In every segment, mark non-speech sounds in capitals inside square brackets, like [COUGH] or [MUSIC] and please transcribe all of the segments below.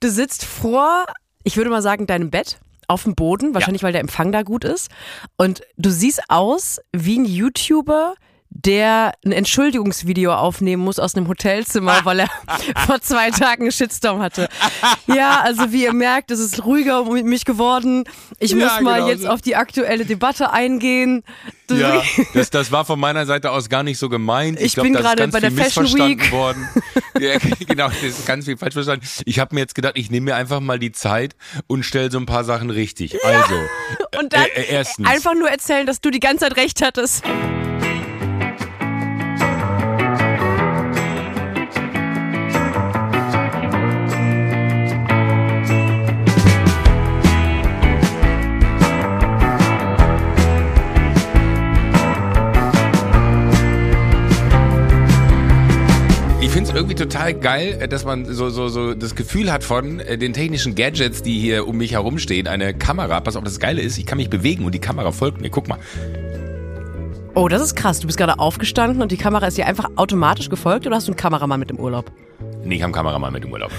Du sitzt vor, ich würde mal sagen, deinem Bett auf dem Boden, wahrscheinlich weil der Empfang da gut ist. Und du siehst aus wie ein YouTuber, der ein Entschuldigungsvideo aufnehmen muss aus einem Hotelzimmer, weil er [LAUGHS] vor zwei Tagen einen Shitstorm hatte. Ja, also wie ihr merkt, es ist ruhiger um mich geworden. Ich Ja, muss mal genau jetzt auf die aktuelle Debatte eingehen. Das Ja, [LAUGHS] das, das war von meiner Seite aus gar nicht so gemeint. Ich glaub, bin gerade bei der Fashion Week. Worden. [LAUGHS] Ja, genau, das ist ganz viel falsch verstanden. Ich habe mir jetzt gedacht, ich nehme mir einfach mal die Zeit und stelle so ein paar Sachen richtig. Also, Und dann äh, äh, erstens. einfach nur erzählen, dass du die ganze Zeit recht hattest. Irgendwie total geil, äh, dass man so, so, so das Gefühl hat von äh, den technischen Gadgets, die hier um mich herumstehen. Eine Kamera, pass auf, das Geile ist, ich kann mich bewegen und die Kamera folgt mir. Guck mal. Oh, das ist krass. Du bist gerade aufgestanden und die Kamera ist dir einfach automatisch gefolgt oder hast du einen Kameramann mit im Urlaub? Nee, ich habe einen Kameramann mit im Urlaub.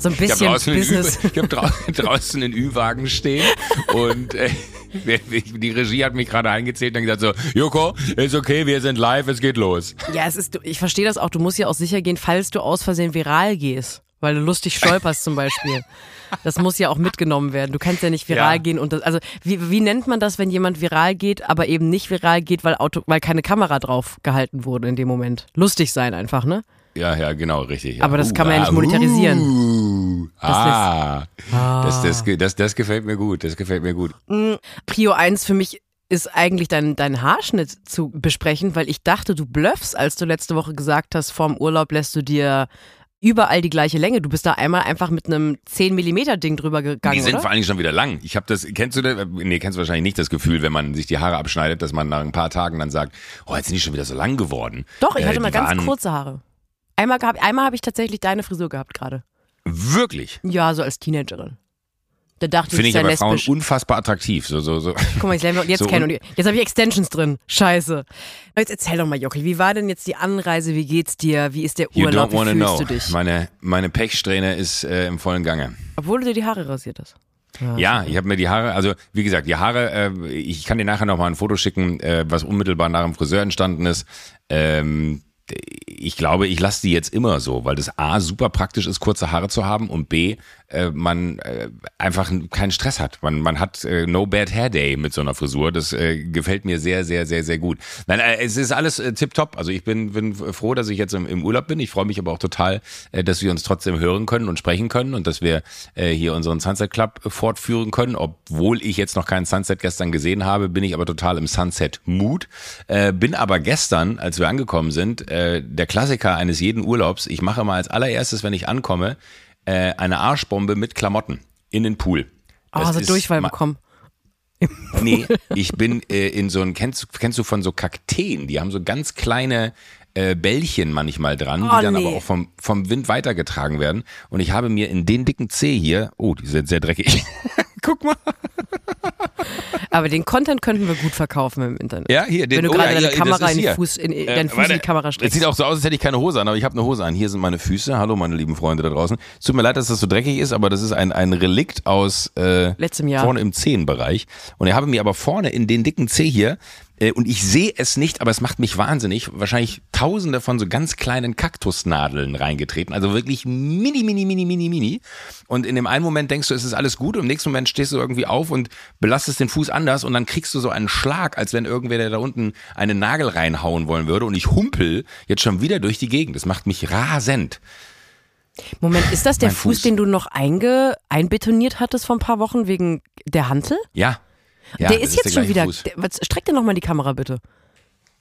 So ein Ich habe bisschen draußen, einen Business. Ü- ich hab drau [LAUGHS] draußen einen Ü-Wagen stehen und äh, die Regie hat mich gerade eingezählt und gesagt so, Joko, ist okay, wir sind live, es geht los. Ja, es ist, ich verstehe das auch. Du musst ja auch sicher gehen, falls du aus Versehen viral gehst, weil du lustig stolperst zum Beispiel. Das muss ja auch mitgenommen werden. Du kannst ja nicht viral Ja. gehen und das, also wie, wie nennt man das, wenn jemand viral geht, aber eben nicht viral geht, weil Auto, weil keine Kamera drauf gehalten wurde in dem Moment? Lustig sein einfach, ne? Ja, ja, genau, richtig. Ja. Aber das kann man ja ah, nicht monetarisieren. Uh, Das ah, das, das, ge- das, das gefällt mir gut, das gefällt mir gut. Prio 1 für mich ist eigentlich dein, dein Haarschnitt zu besprechen, weil ich dachte, du bluffst, als du letzte Woche gesagt hast, vorm Urlaub lässt du dir überall die gleiche Länge. Du bist da einmal einfach mit einem 10 Millimeter Ding drüber gegangen, Die sind oder? vor allen Dingen schon wieder lang. Ich habe das, kennst du das? Nee, kennst du wahrscheinlich nicht das Gefühl, wenn man sich die Haare abschneidet, dass man nach ein paar Tagen dann sagt, oh, jetzt sind die schon wieder so lang geworden. Doch, ich Äh, hatte mal ganz waren kurze Haare. Einmal, gehabt, einmal habe ich tatsächlich deine Frisur gehabt gerade. Wirklich. Ja, so als Teenagerin. Da dachte Finde ich, ich aber Frauen lesbisch. unfassbar attraktiv. So, so, so. Guck mal, ich lerne jetzt so kennen un- und jetzt habe ich Extensions drin. Scheiße. Jetzt erzähl doch mal, Jockel, wie war denn jetzt die Anreise? Wie geht's dir? Wie ist der You Urlaub? don't wanna Wie fühlst know. du dich? Meine, meine Pechsträhne ist äh, im vollen Gange. Obwohl du dir die Haare rasiert hast. Ja, ich habe mir die Haare, also wie gesagt, die Haare, äh, ich kann dir nachher noch mal ein Foto schicken, äh, was unmittelbar nach dem Friseur entstanden ist. Ähm, ich glaube, ich lasse die jetzt immer so, weil das A super praktisch ist, kurze Haare zu haben und B, äh, man äh, einfach keinen Stress hat. Man, man hat äh, no bad hair day mit so einer Frisur. Das äh, gefällt mir sehr, sehr, sehr, sehr gut. Nein, äh, es ist alles äh, tipptopp. Also ich bin, bin froh, dass ich jetzt im, im Urlaub bin. Ich freue mich aber auch total, äh, dass wir uns trotzdem hören können und sprechen können und dass wir hier unseren Sunset Club fortführen können. Obwohl ich jetzt noch keinen Sunset gestern gesehen habe, bin ich aber total im Sunset-Mood. Äh, bin aber gestern, als wir angekommen sind, äh, der Klassiker eines jeden Urlaubs, ich mache mal als allererstes, wenn ich ankomme, äh, eine Arschbombe mit Klamotten in den Pool. Oh, Das so ist Durchfall bekommen. [LAUGHS] Nee, ich bin äh, in so ein, kennst, kennst du von so Kakteen, die haben so ganz kleine äh, Bällchen manchmal dran, Oh, die dann nee. aber auch vom, vom Wind weitergetragen werden. Und ich habe mir in den dicken Zeh hier, oh, die sind sehr dreckig. [LAUGHS] Guck mal. [LAUGHS] Aber den Content könnten wir gut verkaufen im Internet. Ja, hier, den, Wenn du oh, gerade ja, deine ja, Kamera in, die hier. Fuß, in, Äh, deinen Fuß warte, in die Kamera Es streckst. sieht auch so aus, als hätte ich keine Hose an, aber ich habe eine Hose an. Hier sind meine Füße. Hallo, meine lieben Freunde da draußen. Es tut mir leid, dass das so dreckig ist, aber das ist ein, ein Relikt aus äh, Letztem Jahr. vorne im Zehenbereich. Und ich habe mir aber vorne in den dicken Zeh hier, äh, und ich sehe es nicht, aber es macht mich wahnsinnig, wahrscheinlich tausende von so ganz kleinen Kaktusnadeln reingetreten. Also wirklich mini, mini, mini, mini, mini. Und in dem einen Moment denkst du, es ist alles gut, und im nächsten Moment stehst du irgendwie auf und belastest den Fuß anders und dann kriegst du so einen Schlag, als wenn irgendwer der da unten einen Nagel reinhauen wollen würde. Und ich humpel jetzt schon wieder durch die Gegend. Das macht mich rasend. Moment, ist das der Fuß, Fuß. den du noch einge, einbetoniert hattest vor ein paar Wochen wegen der Hantel? Ja. Ja der ist jetzt der schon wieder. Der, was, streck dir nochmal die Kamera bitte.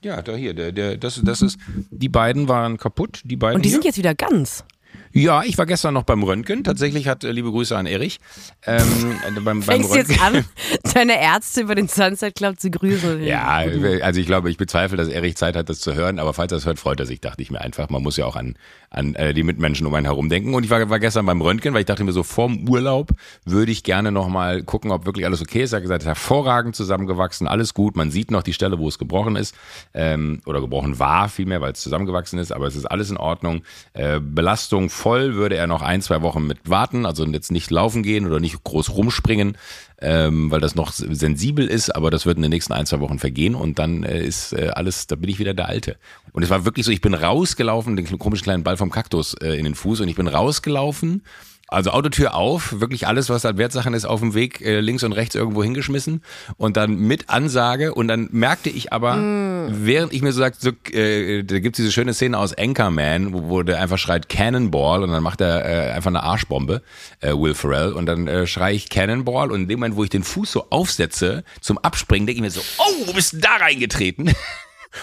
Ja, da hier, der, der, das, das ist, die beiden waren kaputt, die beiden. Und die hier. sind jetzt wieder ganz. Ja, ich war gestern noch beim Röntgen. Tatsächlich hat, äh, liebe Grüße an Erich, ähm, äh, beim, beim Fängst Röntgen. jetzt an, deine Ärzte über den Sunset Club zu grüßen. Ja, also ich glaube, ich bezweifle, dass Erich Zeit hat, das zu hören, aber falls er es hört, freut er sich, dachte ich mir einfach. Man muss ja auch an, an äh, die Mitmenschen um einen herum denken. Und ich war, war gestern beim Röntgen, weil ich dachte mir so, vorm Urlaub würde ich gerne nochmal gucken, ob wirklich alles okay ist. Er hat gesagt, hervorragend zusammengewachsen, alles gut. Man sieht noch die Stelle, wo es gebrochen ist, ähm, oder gebrochen war vielmehr, weil es zusammengewachsen ist, aber es ist alles in Ordnung. Äh, Belastung voll würde er noch ein, zwei Wochen mit warten, also jetzt nicht laufen gehen oder nicht groß rumspringen, ähm, weil das noch sensibel ist, aber das wird in den nächsten ein, zwei Wochen vergehen und dann äh, ist äh, alles, da bin ich wieder der Alte. Und es war wirklich so, ich bin rausgelaufen, den komischen kleinen Ball vom Kaktus äh, in den Fuß und ich bin rausgelaufen also Autotür auf, wirklich alles, was an Wertsachen ist, auf dem Weg äh, links und rechts irgendwo hingeschmissen und dann mit Ansage und dann merkte ich aber, mm. während ich mir so sagte, so, äh, da gibt's diese schöne Szene aus Anchorman, wo, wo der einfach schreit Cannonball und dann macht er äh, einfach eine Arschbombe, äh, Will Ferrell und dann äh, schreie ich Cannonball und in dem Moment, wo ich den Fuß so aufsetze zum Abspringen, denke ich mir so, oh, wo bist du da reingetreten? [LAUGHS]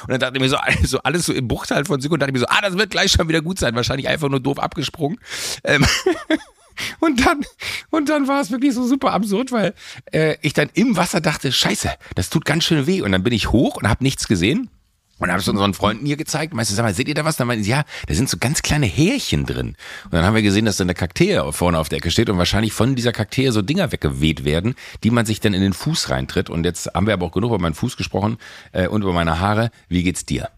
Und dann dachte ich mir so, so alles so im Bruchteil von Sekunden, dachte ich mir so, ah, das wird gleich schon wieder gut sein. Wahrscheinlich einfach nur doof abgesprungen. Ähm [LAUGHS] Und dann, und dann war es wirklich so super absurd, weil äh, ich dann im Wasser dachte, scheiße, das tut ganz schön weh. Und dann bin ich hoch und habe nichts gesehen. Und habe es unseren Freunden hier gezeigt. Meinst du, sag mal, seht ihr da was? Dann meinten sie, ja, da sind so ganz kleine Härchen drin. Und dann haben wir gesehen, dass da eine Kakteen vorne auf der Ecke steht und wahrscheinlich von dieser Kakteen so Dinger weggeweht werden, die man sich dann in den Fuß reintritt. Und jetzt haben wir aber auch genug über meinen Fuß gesprochen äh, und über meine Haare. Wie geht's dir?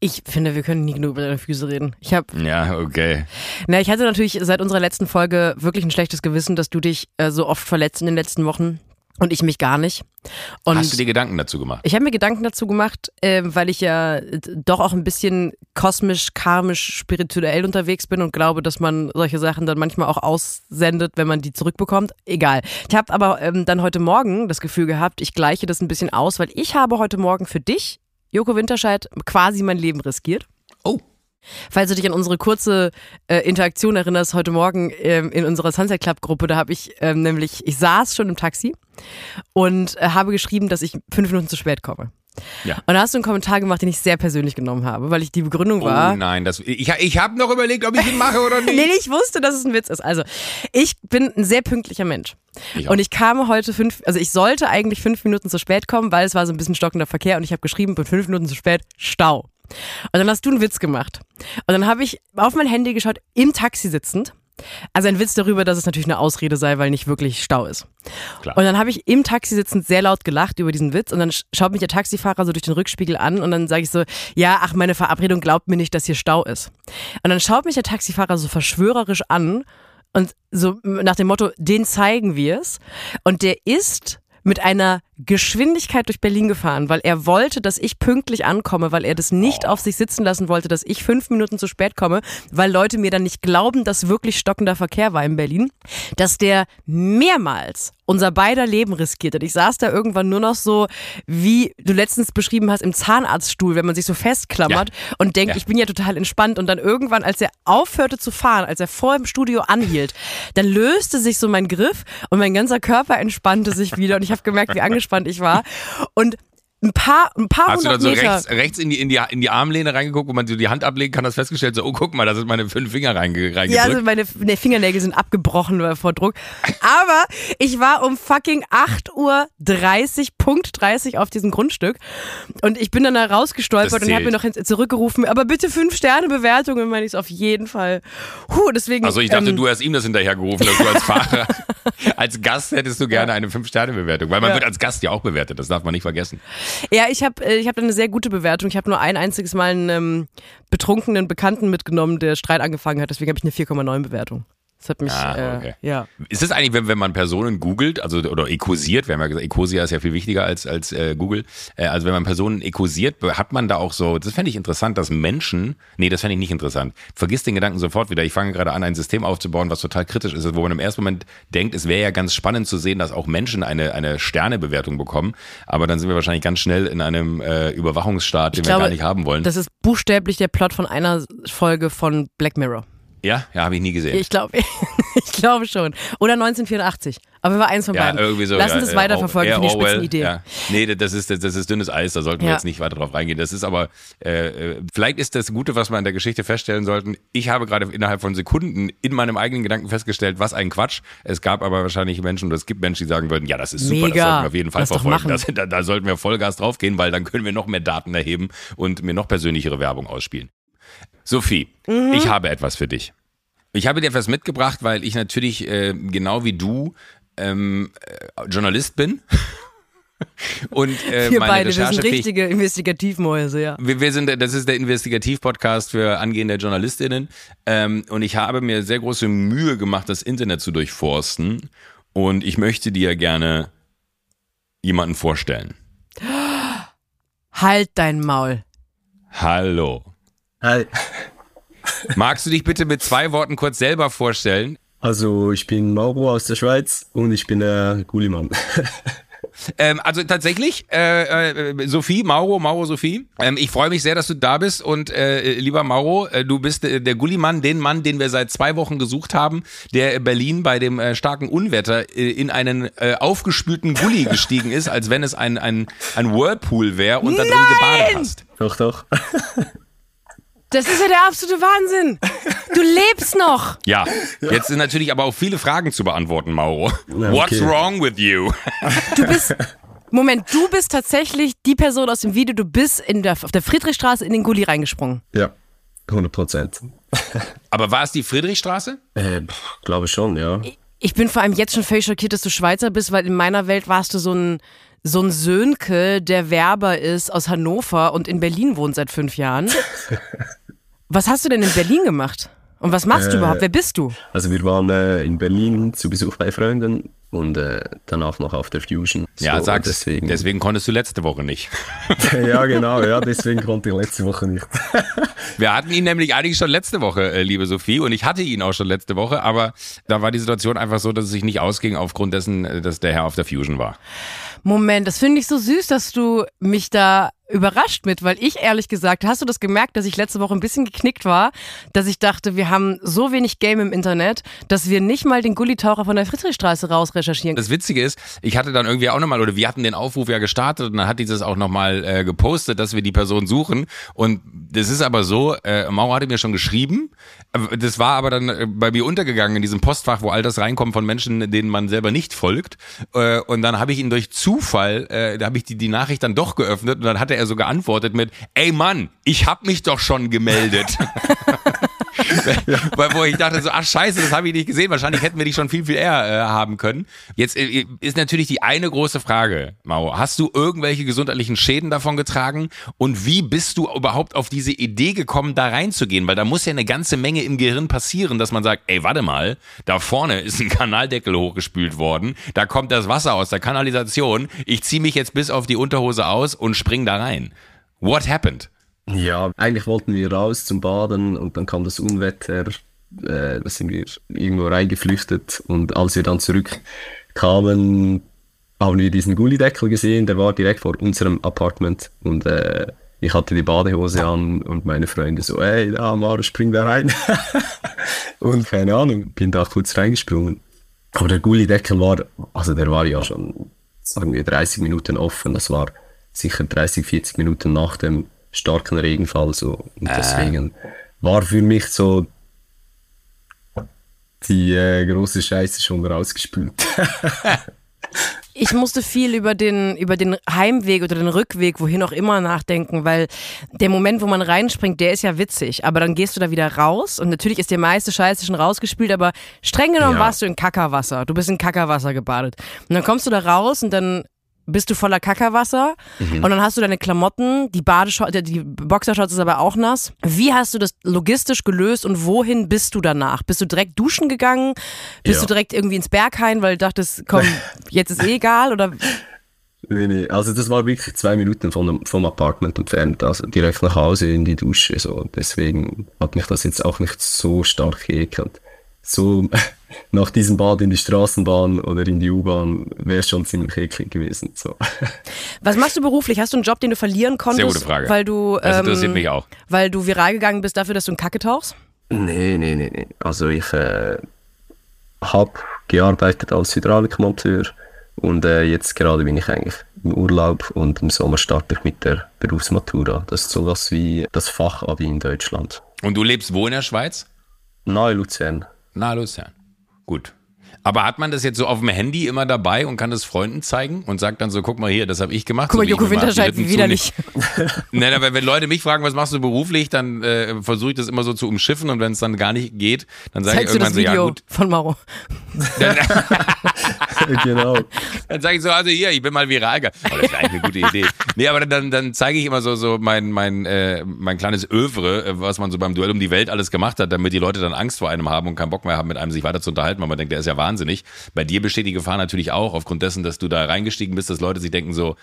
Ich finde, wir können nie genug über deine Füße reden. Ich habe Ja, okay. Na, ich hatte natürlich seit unserer letzten Folge wirklich ein schlechtes Gewissen, dass du dich äh, so oft verletzt in den letzten Wochen und ich mich gar nicht. Und Hast du dir Gedanken dazu gemacht? Ich habe mir Gedanken dazu gemacht, äh, weil ich ja doch auch ein bisschen kosmisch, karmisch, spirituell unterwegs bin und glaube, dass man solche Sachen dann manchmal auch aussendet, wenn man die zurückbekommt. Egal. Ich habe aber ähm, dann heute Morgen das Gefühl gehabt, ich gleiche das ein bisschen aus, weil ich habe heute Morgen für dich Joko Winterscheid quasi mein Leben riskiert. Oh. Falls du dich an unsere kurze äh, Interaktion erinnerst, heute Morgen ähm, in unserer Sunset Club Gruppe, da habe ich ähm, nämlich, ich saß schon im Taxi und äh, habe geschrieben, dass ich fünf Minuten zu spät komme. Ja. Und da hast du einen Kommentar gemacht, den ich sehr persönlich genommen habe, weil ich die Begründung war. Oh nein, das, ich, ich habe noch überlegt, ob ich ihn mache oder [LAUGHS] nicht. nee, ich wusste, dass es ein Witz ist. Also, ich bin ein sehr pünktlicher Mensch. Ich und ich kam heute fünf, also ich sollte eigentlich fünf Minuten zu spät kommen, weil es war so ein bisschen stockender Verkehr und ich habe geschrieben, bin fünf Minuten zu spät, Stau. Und dann hast du einen Witz gemacht. Und dann habe ich auf mein Handy geschaut, im Taxi sitzend also ein Witz darüber, dass es natürlich eine Ausrede sei, weil nicht wirklich Stau ist. Klar. Und dann habe ich im Taxi sitzend sehr laut gelacht über diesen Witz und dann schaut mich der Taxifahrer so durch den Rückspiegel an und dann sage ich so, ja, ach, meine Verabredung glaubt mir nicht, dass hier Stau ist. Und dann schaut mich der Taxifahrer so verschwörerisch an und so nach dem Motto, den zeigen wir es. Und der ist mit einer Geschwindigkeit durch Berlin gefahren, weil er wollte, dass ich pünktlich ankomme, weil er das nicht auf sich sitzen lassen wollte, dass ich fünf Minuten zu spät komme, weil Leute mir dann nicht glauben, dass wirklich stockender Verkehr war in Berlin, dass der mehrmals unser beider Leben riskiert hat. Ich saß da irgendwann nur noch so, wie du letztens beschrieben hast, im Zahnarztstuhl, wenn man sich so festklammert ja. und denkt, ja. ich bin ja total entspannt. Und dann irgendwann, als er aufhörte zu fahren, als er vor dem Studio anhielt, dann löste sich so mein Griff und mein ganzer Körper entspannte sich wieder und ich habe gemerkt, wie [LAUGHS] angespannt angespannt ich war. Und ein paar, ein paar Hast du dann so Meter. rechts, rechts in, die, in, die, in die Armlehne reingeguckt, wo man so die Hand ablegen kann, das festgestellt, so, oh, guck mal, da sind meine fünf Finger reinge, reingedrückt. Ja, also meine ne, Fingernägel sind abgebrochen vor Druck. Aber ich war um fucking 8 Uhr 30, Punkt 30 auf diesem Grundstück und ich bin dann da rausgestolpert und habe mir noch zurückgerufen, aber bitte fünf Sterne Bewertungen, meine ich es auf jeden Fall. Huh, deswegen. Also ich dachte, ähm, du hast ihm das hinterhergerufen, dass du als Fahrer, [LAUGHS] als Gast hättest du gerne eine fünf Sterne Bewertung, weil man ja. wird als Gast ja auch bewertet, das darf man nicht vergessen. Ja, ich habe äh, ich habe eine sehr gute Bewertung. Ich habe nur ein einziges Mal einen ähm, betrunkenen Bekannten mitgenommen, der Streit angefangen hat. Deswegen habe ich eine 4,9 Bewertung. Das hat mich, ah, okay. äh, ja. Ist es eigentlich, wenn, wenn man Personen googelt, also oder ekosiert, wir haben ja gesagt, Ecosia ist ja viel wichtiger als, als äh, Google, äh, also wenn man Personen ekosiert, hat man da auch so, das fände ich interessant, dass Menschen, nee, das fände ich nicht interessant, vergiss den Gedanken sofort wieder, ich fange gerade an, ein System aufzubauen, was total kritisch ist, wo man im ersten Moment denkt, es wäre ja ganz spannend zu sehen, dass auch Menschen eine, eine Sternebewertung bekommen, aber dann sind wir wahrscheinlich ganz schnell in einem äh, Überwachungsstaat, den glaube, wir gar nicht haben wollen. Das ist buchstäblich der Plot von einer Folge von Black Mirror. Ja, ja, habe ich nie gesehen. Ich glaube, [LAUGHS] ich glaube schon. Oder 1984. Aber war eins von ja, beiden. Irgendwie so, Lass uns ja, das weiterverfolgen, finde ich Orwell, Idee. Ja. Nee, das ist, das, ist dünnes Eis, da sollten wir jetzt nicht weiter drauf reingehen. Das ist aber, äh, äh, vielleicht ist das Gute, was wir in der Geschichte feststellen sollten. Ich habe gerade innerhalb von Sekunden in meinem eigenen Gedanken festgestellt, was ein Quatsch. Es gab aber wahrscheinlich Menschen, oder es gibt Menschen, die sagen würden, ja, das ist super, Mega. das sollten wir auf jeden Fall Lass verfolgen. Das, da, da sollten wir Vollgas draufgehen, weil dann können wir noch mehr Daten erheben und mir noch persönlichere Werbung ausspielen. Sophie, mhm. ich habe etwas für dich. Ich habe dir etwas mitgebracht, weil ich natürlich äh, genau wie du ähm, äh, Journalist bin. [LAUGHS] Und äh, Wir meine beide, wir sind richtige Investigativmäuse, ja. wir, wir sind, das ist der Investigativ-Podcast für angehende JournalistInnen. Ähm, und ich habe mir sehr große Mühe gemacht, das Internet zu durchforsten. Und ich möchte dir gerne jemanden vorstellen. Halt dein Maul. Hallo. Hi. [LAUGHS] Magst du dich bitte mit zwei Worten kurz selber vorstellen? Also ich bin Mauro aus der Schweiz und ich bin der Gulimann. [LAUGHS] Ähm, also tatsächlich, äh, äh, Sophie, Mauro, Mauro, Sophie, ähm, ich freue mich sehr, dass du da bist und äh, lieber Mauro, äh, du bist äh, der Gullimann, den Mann, den wir seit zwei Wochen gesucht haben, der in Berlin bei dem äh, starken Unwetter äh, in einen äh, aufgespülten Gully [LAUGHS] gestiegen ist, als wenn es ein, ein, ein Whirlpool wäre und da drin gebadet hast. doch, doch. Das ist ja der absolute Wahnsinn. Du lebst noch. Ja, jetzt sind natürlich aber auch viele Fragen zu beantworten, Mauro. Na, What's okay. wrong with you? Du bist. Moment, du bist tatsächlich die Person aus dem Video, du bist in der, auf der Friedrichstraße in den Gully reingesprungen. Ja, 100 Prozent. Aber war es die Friedrichstraße? Äh, glaube schon, ja. Ich bin vor allem jetzt schon völlig schockiert, dass du Schweizer bist, weil in meiner Welt warst du so ein, so ein Sönke, der Werber ist aus Hannover und in Berlin wohnt seit fünf Jahren. [LAUGHS] Was hast du denn in Berlin gemacht? Und was machst du Äh, überhaupt? Wer bist du? Also wir waren äh, in Berlin zu Besuch bei Freunden und äh, danach noch auf der Fusion. Ja, So, sag's. Deswegen. Deswegen konntest du letzte Woche nicht. [LAUGHS] ja, [LAUGHS] genau, ja, deswegen konnte ich letzte Woche nicht. [LAUGHS] Wir hatten ihn nämlich eigentlich schon letzte Woche, äh, liebe Sophie, und ich hatte ihn auch schon letzte Woche, aber da war die Situation einfach so, dass es sich nicht ausging aufgrund dessen, äh, dass der Herr auf der Fusion war. Moment, das finde ich so süß, dass du mich da überrascht mit, weil ich ehrlich gesagt, hast du das gemerkt, dass ich letzte Woche ein bisschen geknickt war, dass ich dachte, wir haben so wenig Game im Internet, dass wir nicht mal den Gullitaucher von der Friedrichstraße raus recherchieren. Das Witzige ist, ich hatte dann irgendwie auch nochmal, oder wir hatten den Aufruf ja gestartet und dann hat dieses auch nochmal äh, gepostet, dass wir die Person suchen. Und das ist aber so, äh, Maurer hatte mir schon geschrieben, äh, das war aber dann äh, bei mir untergegangen in diesem Postfach, wo all das reinkommt von Menschen, denen man selber nicht folgt. Äh, und dann habe ich ihn durch Zufall, äh, da habe ich die, die Nachricht dann doch geöffnet und dann hatte er so geantwortet mit, ey Mann, ich hab mich doch schon gemeldet. [LAUGHS] [LAUGHS] Wo ich dachte so, ach scheiße, das habe ich nicht gesehen. Wahrscheinlich hätten wir dich schon viel, viel eher äh, haben können. Jetzt äh, ist natürlich die eine große Frage, Mau. Hast du irgendwelche gesundheitlichen Schäden davon getragen? Und wie bist du überhaupt auf diese Idee gekommen, da reinzugehen? Weil da muss ja eine ganze Menge im Gehirn passieren, dass man sagt, ey, warte mal, da vorne ist ein Kanaldeckel hochgespült worden, da kommt das Wasser aus der Kanalisation, ich ziehe mich jetzt bis auf die Unterhose aus und spring da rein. What happened? Ja, eigentlich wollten wir raus zum Baden und dann kam das Unwetter. Äh, da sind wir irgendwo reingeflüchtet und als wir dann zurückkamen, haben wir diesen Gullideckel gesehen, der war direkt vor unserem Apartment und äh, ich hatte die Badehose an und meine Freunde so, ey, da, Mara, spring da rein. [LAUGHS] und keine Ahnung, bin da kurz reingesprungen. Aber der Gullideckel war, also der war ja schon, sagen wir, 30 Minuten offen. Das war sicher 30, 40 Minuten nach dem starken Regenfall so. Und deswegen war für mich so die äh, große Scheiße schon rausgespült. [LAUGHS] Ich musste viel über den, über den Heimweg oder den Rückweg, wohin auch immer, nachdenken, weil der Moment, wo man reinspringt, der ist ja witzig. Aber dann gehst du da wieder raus und natürlich ist der meiste Scheiße schon rausgespült, aber streng genommen Ja. warst du in Kackerwasser. Du bist in Kackerwasser gebadet. Und dann kommst du da raus und dann bist du voller Kackerwasser und dann hast du deine Klamotten, die Badeshorts, die Boxershorts ist aber auch nass. Wie hast du das logistisch gelöst und wohin bist du danach? Bist du direkt duschen gegangen? Bist Ja. du direkt irgendwie ins Berghain, weil du dachtest, komm, [LAUGHS] jetzt ist eh egal oder Nee, nee. Also das war wirklich zwei Minuten von dem, vom Apartment entfernt, also direkt nach Hause in die Dusche. So. Deswegen hat mich das jetzt auch nicht so stark geekelt. So nach diesem Bad in die Straßenbahn oder in die U-Bahn wäre schon ziemlich eklig gewesen. So. Was machst du beruflich? Hast du einen Job, den du verlieren konntest? Sehr gute Frage. Weil du, Das interessiert ähm, mich auch. Weil du viral gegangen bist dafür, dass du in Kacke tauchst? Nee, nee, nee, nee. Also ich äh, habe gearbeitet als Hydraulikmonteur und äh, jetzt gerade bin ich eigentlich im Urlaub und im Sommer starte ich mit der Berufsmatura. Das ist sowas wie das Fachabi in Deutschland. Und du lebst wo in der Schweiz? Nahe Luzern. Na, Luzern. Gut. Aber hat man das jetzt so auf dem Handy immer dabei und kann das Freunden zeigen und sagt dann so, guck mal hier, das habe ich gemacht. Guck mal, so Joko Winterscheid, wie widerlich. zunehme. [LAUGHS] Nein, aber wenn Leute mich fragen, was machst du beruflich, dann äh, versuche ich das immer so zu umschiffen und wenn es dann gar nicht geht, dann sage ich Zeigst du irgendwann das so, ja Video gut. von Mauro? [LAUGHS] genau. Dann sage ich so, also hier, ich bin mal viral. gegangen. Oh, das wäre eigentlich eine gute Idee. Nee, aber dann, dann zeige ich immer so, so mein, mein, äh, mein kleines Övre, äh, was man so beim Duell um die Welt alles gemacht hat, damit die Leute dann Angst vor einem haben und keinen Bock mehr haben, mit einem sich weiter zu unterhalten, weil man denkt, der ist ja wahnsinnig. Bei dir besteht die Gefahr natürlich auch, aufgrund dessen, dass du da reingestiegen bist, dass Leute sich denken so,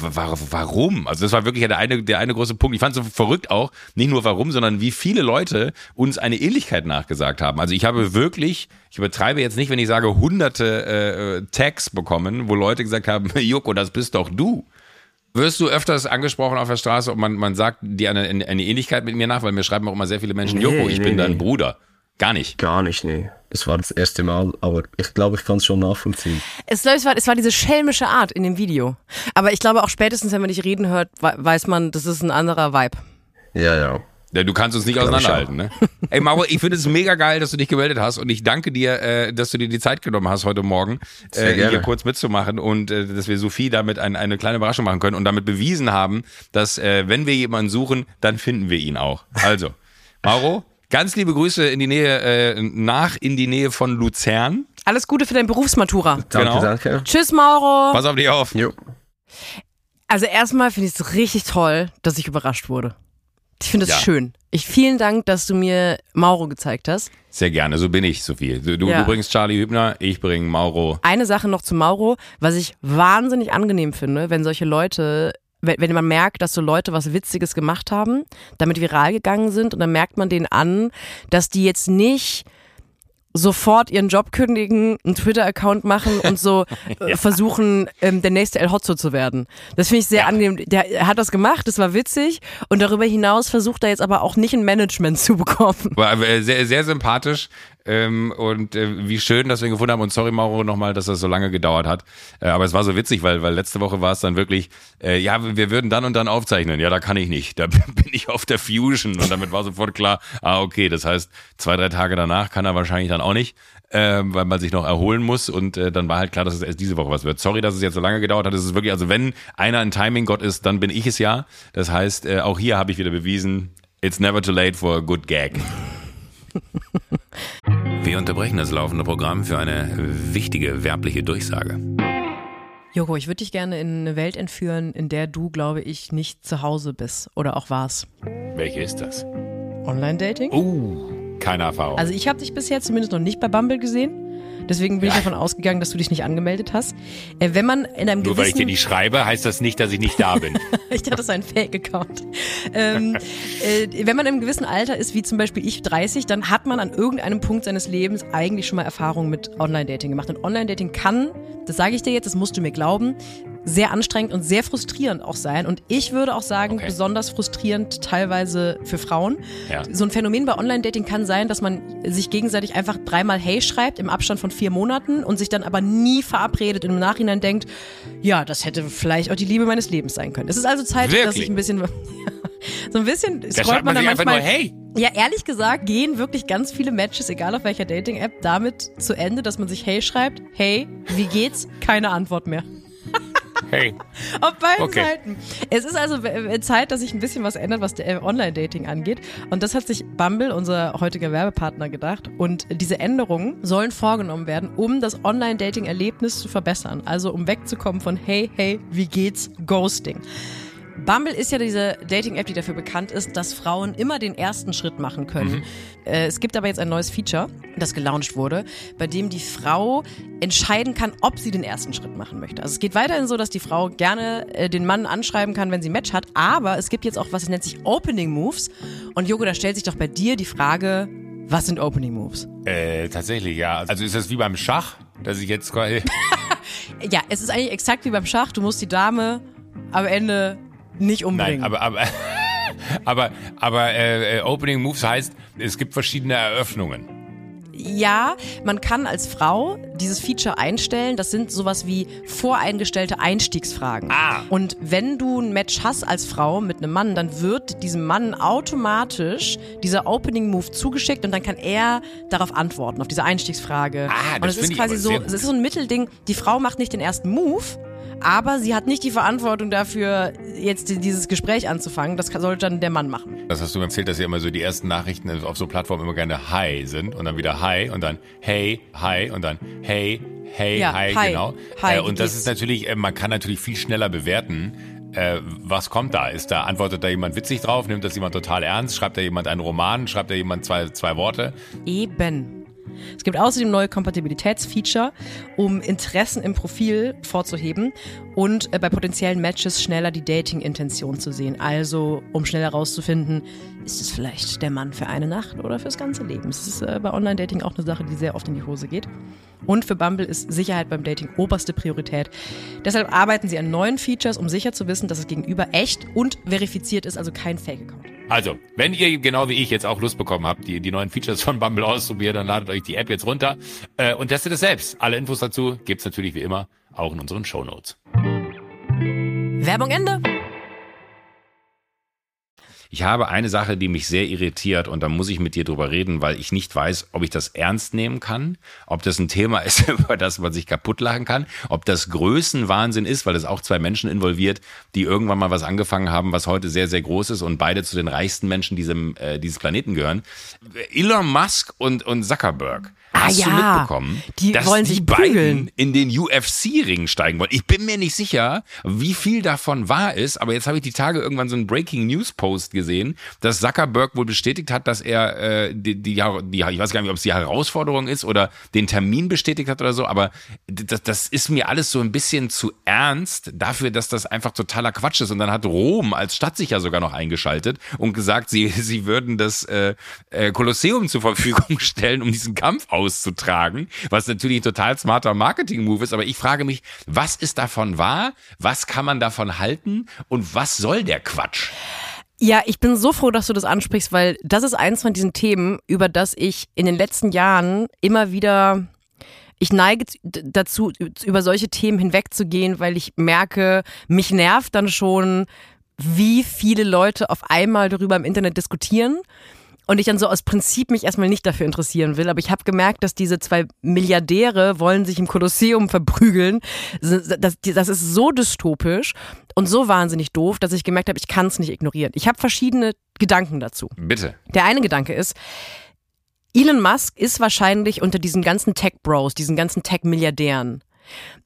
wa- warum? Also das war wirklich der eine, der eine große Punkt. Ich fand es so verrückt auch, nicht nur warum, sondern wie viele Leute uns eine Ähnlichkeit nachgesagt haben. Also ich habe wirklich, ich übertreibe jetzt nicht, wenn ich sage, hunderte äh, Tags bekommen, wo Leute gesagt haben, [LAUGHS] Joko, das bist doch du. Wirst du öfters angesprochen auf der Straße und man, man sagt dir eine, eine Ähnlichkeit mit mir nach, weil mir schreiben auch immer sehr viele Menschen, Nee, Joko, ich nee, bin dein nee. Bruder. Gar nicht. Gar nicht, nee. Das war das erste Mal, aber ich glaube, ich kann es schon nachvollziehen. Es, es, war, es war diese schelmische Art in dem Video. Aber ich glaube auch spätestens, wenn man dich reden hört, we- weiß man, das ist ein anderer Vibe. Ja, ja. Ja, du kannst uns nicht auseinanderhalten, ne? Ey, Mauro, ich finde es mega geil, dass du dich gemeldet hast und ich danke dir, äh, dass du dir die Zeit genommen hast heute Morgen, äh, hier kurz mitzumachen und äh, dass wir Sophie damit ein, eine kleine Überraschung machen können und damit bewiesen haben, dass äh, wenn wir jemanden suchen, dann finden wir ihn auch. Also, Mauro, ganz liebe Grüße in die Nähe, äh, nach in die Nähe von Luzern. Alles Gute für dein Berufsmatura. Danke, Genau. danke. Tschüss, Mauro. Pass auf dich auf. Jo. Also erstmal finde ich es richtig toll, dass ich überrascht wurde. Ich finde es Ja. schön. Ich vielen Dank, dass du mir Mauro gezeigt hast. Sehr gerne, so bin ich, Sophie. Du, du, Ja. du bringst Charlie Hübner, ich bringe Mauro. Eine Sache noch zu Mauro, was ich wahnsinnig angenehm finde, wenn solche Leute, wenn, man merkt, dass so Leute was Witziges gemacht haben, damit viral gegangen sind und dann merkt man denen an, dass die jetzt nicht sofort ihren Job kündigen, einen Twitter-Account machen und so [LAUGHS] äh, versuchen, ähm, der nächste El Hotzo zu werden. Das finde ich sehr angenehm. Der hat das gemacht, das war witzig und darüber hinaus versucht er jetzt aber auch nicht ein Management zu bekommen. War äh, sehr, sehr sympathisch ähm, und äh, wie schön, dass wir ihn gefunden haben. Und sorry, Mauro, nochmal, dass das so lange gedauert hat. Äh, aber es war so witzig, weil, weil letzte Woche war es dann wirklich, äh, ja, wir würden dann und dann aufzeichnen. Ja, da kann ich nicht. Da [LAUGHS] bin ich auf der Fusion. Und damit war sofort klar, ah, okay, das heißt, zwei, drei Tage danach kann er wahrscheinlich dann auch nicht. Ähm, weil man sich noch erholen muss und äh, dann war halt klar, dass es erst diese Woche was wird. Sorry, dass es jetzt so lange gedauert hat. Es ist wirklich, also wenn einer ein Timing-Gott ist, dann bin ich es ja. Das heißt, äh, auch hier habe ich wieder bewiesen, it's never too late for a good gag. [LAUGHS] Wir unterbrechen das laufende Programm für eine wichtige werbliche Durchsage. Joko, ich würde dich gerne in eine Welt entführen, in der du, glaube ich, nicht zu Hause bist oder auch warst. Welche ist das? Online-Dating? Uh, keine Erfahrung. Also ich habe dich bisher zumindest noch nicht bei Bumble gesehen. Deswegen bin ich davon ausgegangen, dass du dich nicht angemeldet hast. Äh, wenn man in einem Nur weil ich gewissen... dir nicht schreibe, heißt das nicht, dass ich nicht da bin. [LAUGHS] ich dachte, das ist ein Fake-Account. ähm, [LAUGHS] äh, wenn man in einem gewissen Alter ist, wie zum Beispiel ich 30, dann hat man an irgendeinem Punkt seines Lebens eigentlich schon mal Erfahrungen mit Online-Dating gemacht. Und Online-Dating kann, das sage ich dir jetzt, das musst du mir glauben, sehr anstrengend und sehr frustrierend auch sein. Und ich würde auch sagen, Okay. besonders frustrierend teilweise für Frauen. Ja. So ein Phänomen bei Online-Dating kann sein, dass man sich gegenseitig einfach dreimal Hey schreibt im Abstand von vier Monaten und sich dann aber nie verabredet und im Nachhinein denkt, ja, das hätte vielleicht auch die Liebe meines Lebens sein können. Es ist also Zeit, dass Wirklich? ich ein bisschen, [LAUGHS] so ein bisschen Da scrollt man man dann manchmal. nur, hey. Ja, ehrlich gesagt gehen wirklich ganz viele Matches, egal auf welcher Dating-App, damit zu Ende, dass man sich Hey schreibt, Hey, wie geht's? Keine Antwort mehr. Hey. Auf beiden Okay. Seiten. Es ist also Zeit, dass sich ein bisschen was ändert, was äh, Online-Dating angeht. Und das hat sich Bumble, unser heutiger Werbepartner, gedacht. Und diese Änderungen sollen vorgenommen werden, um das Online-Dating-Erlebnis zu verbessern. Also um wegzukommen von Hey, hey, wie geht's? Ghosting. Bumble ist ja diese Dating-App, die dafür bekannt ist, dass Frauen immer den ersten Schritt machen können. Äh, es gibt aber jetzt ein neues Feature, das gelauncht wurde, bei dem die Frau entscheiden kann, ob sie den ersten Schritt machen möchte. Also es geht weiterhin so, dass die Frau gerne äh, den Mann anschreiben kann, wenn sie ein Match hat, aber es gibt jetzt auch was, das nennt sich Opening Moves. Und Joko, da stellt sich doch bei dir die Frage, was sind Opening Moves? Äh, tatsächlich, ja. Also ist das wie beim Schach, dass ich jetzt quasi. [LAUGHS] Ja, es ist eigentlich exakt wie beim Schach, du musst die Dame am Ende nicht umbringen. Nein, aber, aber, [LAUGHS] aber, aber äh, Opening Moves heißt, es gibt verschiedene Eröffnungen. ja, man kann als Frau dieses Feature einstellen. Das sind sowas wie voreingestellte Einstiegsfragen. Ah. Und wenn du ein Match hast als Frau mit einem Mann, dann wird diesem Mann automatisch dieser Opening Move zugeschickt und dann kann er darauf antworten, auf diese Einstiegsfrage. Ah, und das es ist quasi so, es ist so ein Mittelding. Die Frau macht nicht den ersten Move, aber sie hat nicht die Verantwortung dafür, jetzt dieses Gespräch anzufangen. Das sollte dann der Mann machen. Das hast du mir erzählt, dass ja immer so die ersten Nachrichten auf so Plattformen immer gerne Hi sind und dann wieder Hi und dann Hey, Hi und dann Hey, Hey, Ja, Hi, hi. genau. Hi, äh, und das ist natürlich, äh, man kann natürlich viel schneller bewerten. Äh, was kommt da? Ist da, antwortet da jemand witzig drauf? Nimmt das jemand total ernst? Schreibt da jemand einen Roman? Schreibt da jemand zwei, zwei Worte? Eben. Es gibt außerdem neue Kompatibilitätsfeature, um Interessen im Profil vorzuheben und äh, bei potenziellen Matches schneller die Dating-Intention zu sehen. Also, um schneller herauszufinden, ist es vielleicht der Mann für eine Nacht oder fürs ganze Leben. Es ist äh, bei Online-Dating auch eine Sache, die sehr oft in die Hose geht. Und für Bumble ist Sicherheit beim Dating oberste Priorität. Deshalb arbeiten sie an neuen Features, um sicher zu wissen, dass es gegenüber echt und verifiziert ist, also kein Fake-Account. Also, wenn ihr genau wie ich jetzt auch Lust bekommen habt, die, die neuen Features von Bumble auszuprobieren, dann ladet euch die App jetzt runter äh, und testet es selbst. Alle Infos dazu gibt's natürlich wie immer auch in unseren Shownotes. Werbung Ende. Ich habe eine Sache, die mich sehr irritiert und da muss ich mit dir drüber reden, weil ich nicht weiß, ob ich das ernst nehmen kann, ob das ein Thema [LAUGHS] ist, über das man sich kaputt lachen kann, ob das Größenwahnsinn ist, weil es auch zwei Menschen involviert, die irgendwann mal was angefangen haben, was heute sehr, sehr groß ist und beide zu den reichsten Menschen diesem, äh, dieses Planeten gehören. Elon Musk und, und Zuckerberg. Ah Hast du ja, mitbekommen, die dass wollen die sich beiden in den UFC-Ring steigen wollen. Ich bin mir nicht sicher, wie viel davon wahr ist, aber jetzt habe ich die Tage irgendwann so einen Breaking News Post gesehen, dass Zuckerberg wohl bestätigt hat, dass er äh, die, die, die, ich weiß gar nicht, ob es die Herausforderung ist oder den Termin bestätigt hat oder so, aber das, das ist mir alles so ein bisschen zu ernst dafür, dass das einfach totaler Quatsch ist. Und dann hat Rom als Stadt sich ja sogar noch eingeschaltet und gesagt, sie, sie würden das äh, äh, Kolosseum zur Verfügung [LAUGHS] stellen, um diesen Kampf auszutragen, was natürlich ein total smarter Marketing-Move ist. Aber ich frage mich, was ist davon wahr? Was kann man davon halten? Und was soll der Quatsch? Ja, ich bin so froh, dass du das ansprichst, weil das ist eins von diesen Themen, über das ich in den letzten Jahren immer wieder ich neige dazu, über solche Themen hinwegzugehen, weil ich merke, mich nervt dann schon, wie viele Leute auf einmal darüber im Internet diskutieren. Und ich dann so aus Prinzip mich erstmal nicht dafür interessieren will. Aber ich habe gemerkt, dass diese zwei Milliardäre wollen sich im Kolosseum verprügeln. Das, das ist so dystopisch und so wahnsinnig doof, dass ich gemerkt habe, ich kann es nicht ignorieren. Ich habe verschiedene Gedanken dazu. Bitte. Der eine Gedanke ist, Elon Musk ist wahrscheinlich unter diesen ganzen Tech-Bros, diesen ganzen Tech-Milliardären,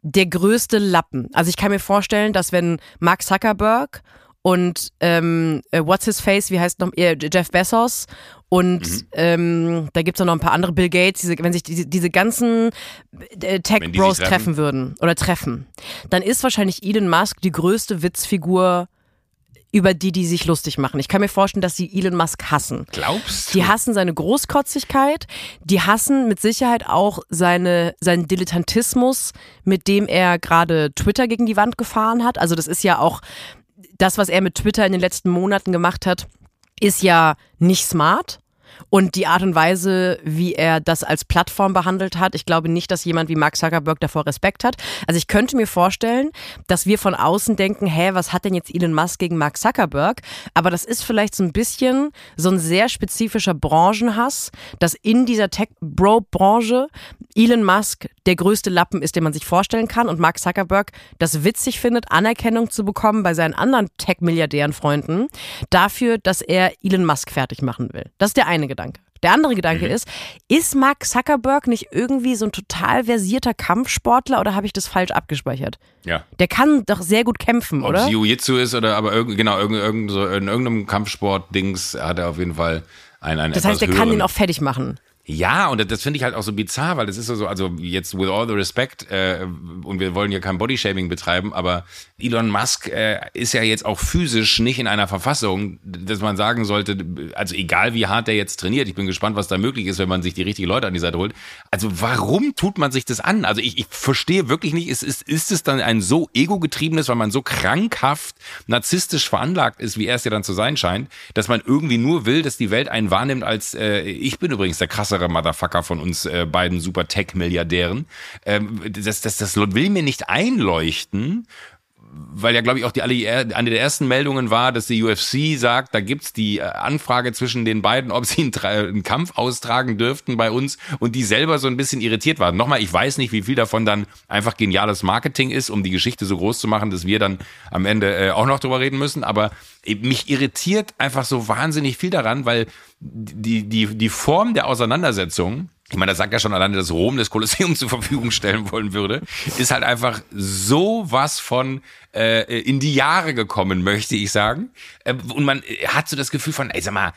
der größte Lappen. Also ich kann mir vorstellen, dass wenn Mark Zuckerberg und ähm, äh, What's His Face, wie heißt noch, äh, Jeff Bezos und Mhm. ähm, da gibt's auch noch ein paar andere, Bill Gates, diese, wenn sich diese, diese ganzen äh, Tech-Bros treffen. treffen würden oder treffen, dann ist wahrscheinlich Elon Musk die größte Witzfigur über die, die sich lustig machen. Ich kann mir vorstellen, dass sie Elon Musk hassen. Glaubst du? Die hassen seine Großkotzigkeit, die hassen mit Sicherheit auch seine, seinen Dilettantismus, mit dem er gerade Twitter gegen die Wand gefahren hat. Also das ist ja auch das, was er mit Twitter in den letzten Monaten gemacht hat, ist ja nicht smart. Und die Art und Weise, wie er das als Plattform behandelt hat, ich glaube nicht, dass jemand wie Mark Zuckerberg davor Respekt hat. Also ich könnte mir vorstellen, dass wir von außen denken, hä, was hat denn jetzt Elon Musk gegen Mark Zuckerberg? Aber das ist vielleicht so ein bisschen so ein sehr spezifischer Branchenhass, dass in dieser Tech-Bro-Branche Elon Musk der größte Lappen ist, den man sich vorstellen kann und Mark Zuckerberg das witzig findet, Anerkennung zu bekommen bei seinen anderen Tech-Milliardären-Freunden dafür, dass er Elon Musk fertig machen will. Das ist der eine Gedanke. Der andere Gedanke Mhm. ist, ist Mark Zuckerberg nicht irgendwie so ein total versierter Kampfsportler oder habe ich das falsch abgespeichert? ja. Der kann doch sehr gut kämpfen, Ob oder? es Jiu-Jitsu ist oder aber irgend, genau, irgend, irgend, so, in irgendeinem Kampfsport-Dings hat er auf jeden Fall einen, einen Das heißt, der kann ihn auch fertig machen. Ja, und das, finde ich halt auch so bizarr, weil das ist so, also jetzt with all the respect, äh, und wir wollen hier kein Bodyshaming betreiben, aber Elon Musk äh, ist ja jetzt auch physisch nicht in einer Verfassung, dass man sagen sollte, also egal wie hart der jetzt trainiert, ich bin gespannt, was da möglich ist, wenn man sich die richtigen Leute an die Seite holt. Also warum tut man sich das an? Also ich, ich verstehe wirklich nicht, ist, ist, ist es dann ein so ego-getriebenes, weil man so krankhaft narzisstisch veranlagt ist, wie er es ja dann zu sein scheint, dass man irgendwie nur will, dass die Welt einen wahrnimmt als, äh, ich bin übrigens der krassere krassere Motherfucker von uns äh, beiden super Tech-Milliardären. Ähm, das, das, das will mir nicht einleuchten, weil ja, glaube ich, auch die eine der ersten Meldungen war, dass die UFC sagt, da gibt's die äh, Anfrage zwischen den beiden, ob sie einen, einen, Kampf austragen dürften bei uns und die selber so ein bisschen irritiert waren. Nochmal, ich weiß nicht, wie viel davon dann einfach geniales Marketing ist, um die Geschichte so groß zu machen, dass wir dann am Ende äh, auch noch drüber reden müssen. Aber mich irritiert einfach so wahnsinnig viel daran, weil die, die, die Form der Auseinandersetzung, ich meine, das sagt ja schon alleine, dass Rom das Kolosseum [LAUGHS] zur Verfügung stellen wollen würde, ist halt einfach so was von äh, in die Jahre gekommen, möchte ich sagen. Äh, und man hat so das Gefühl von, ey, sag mal,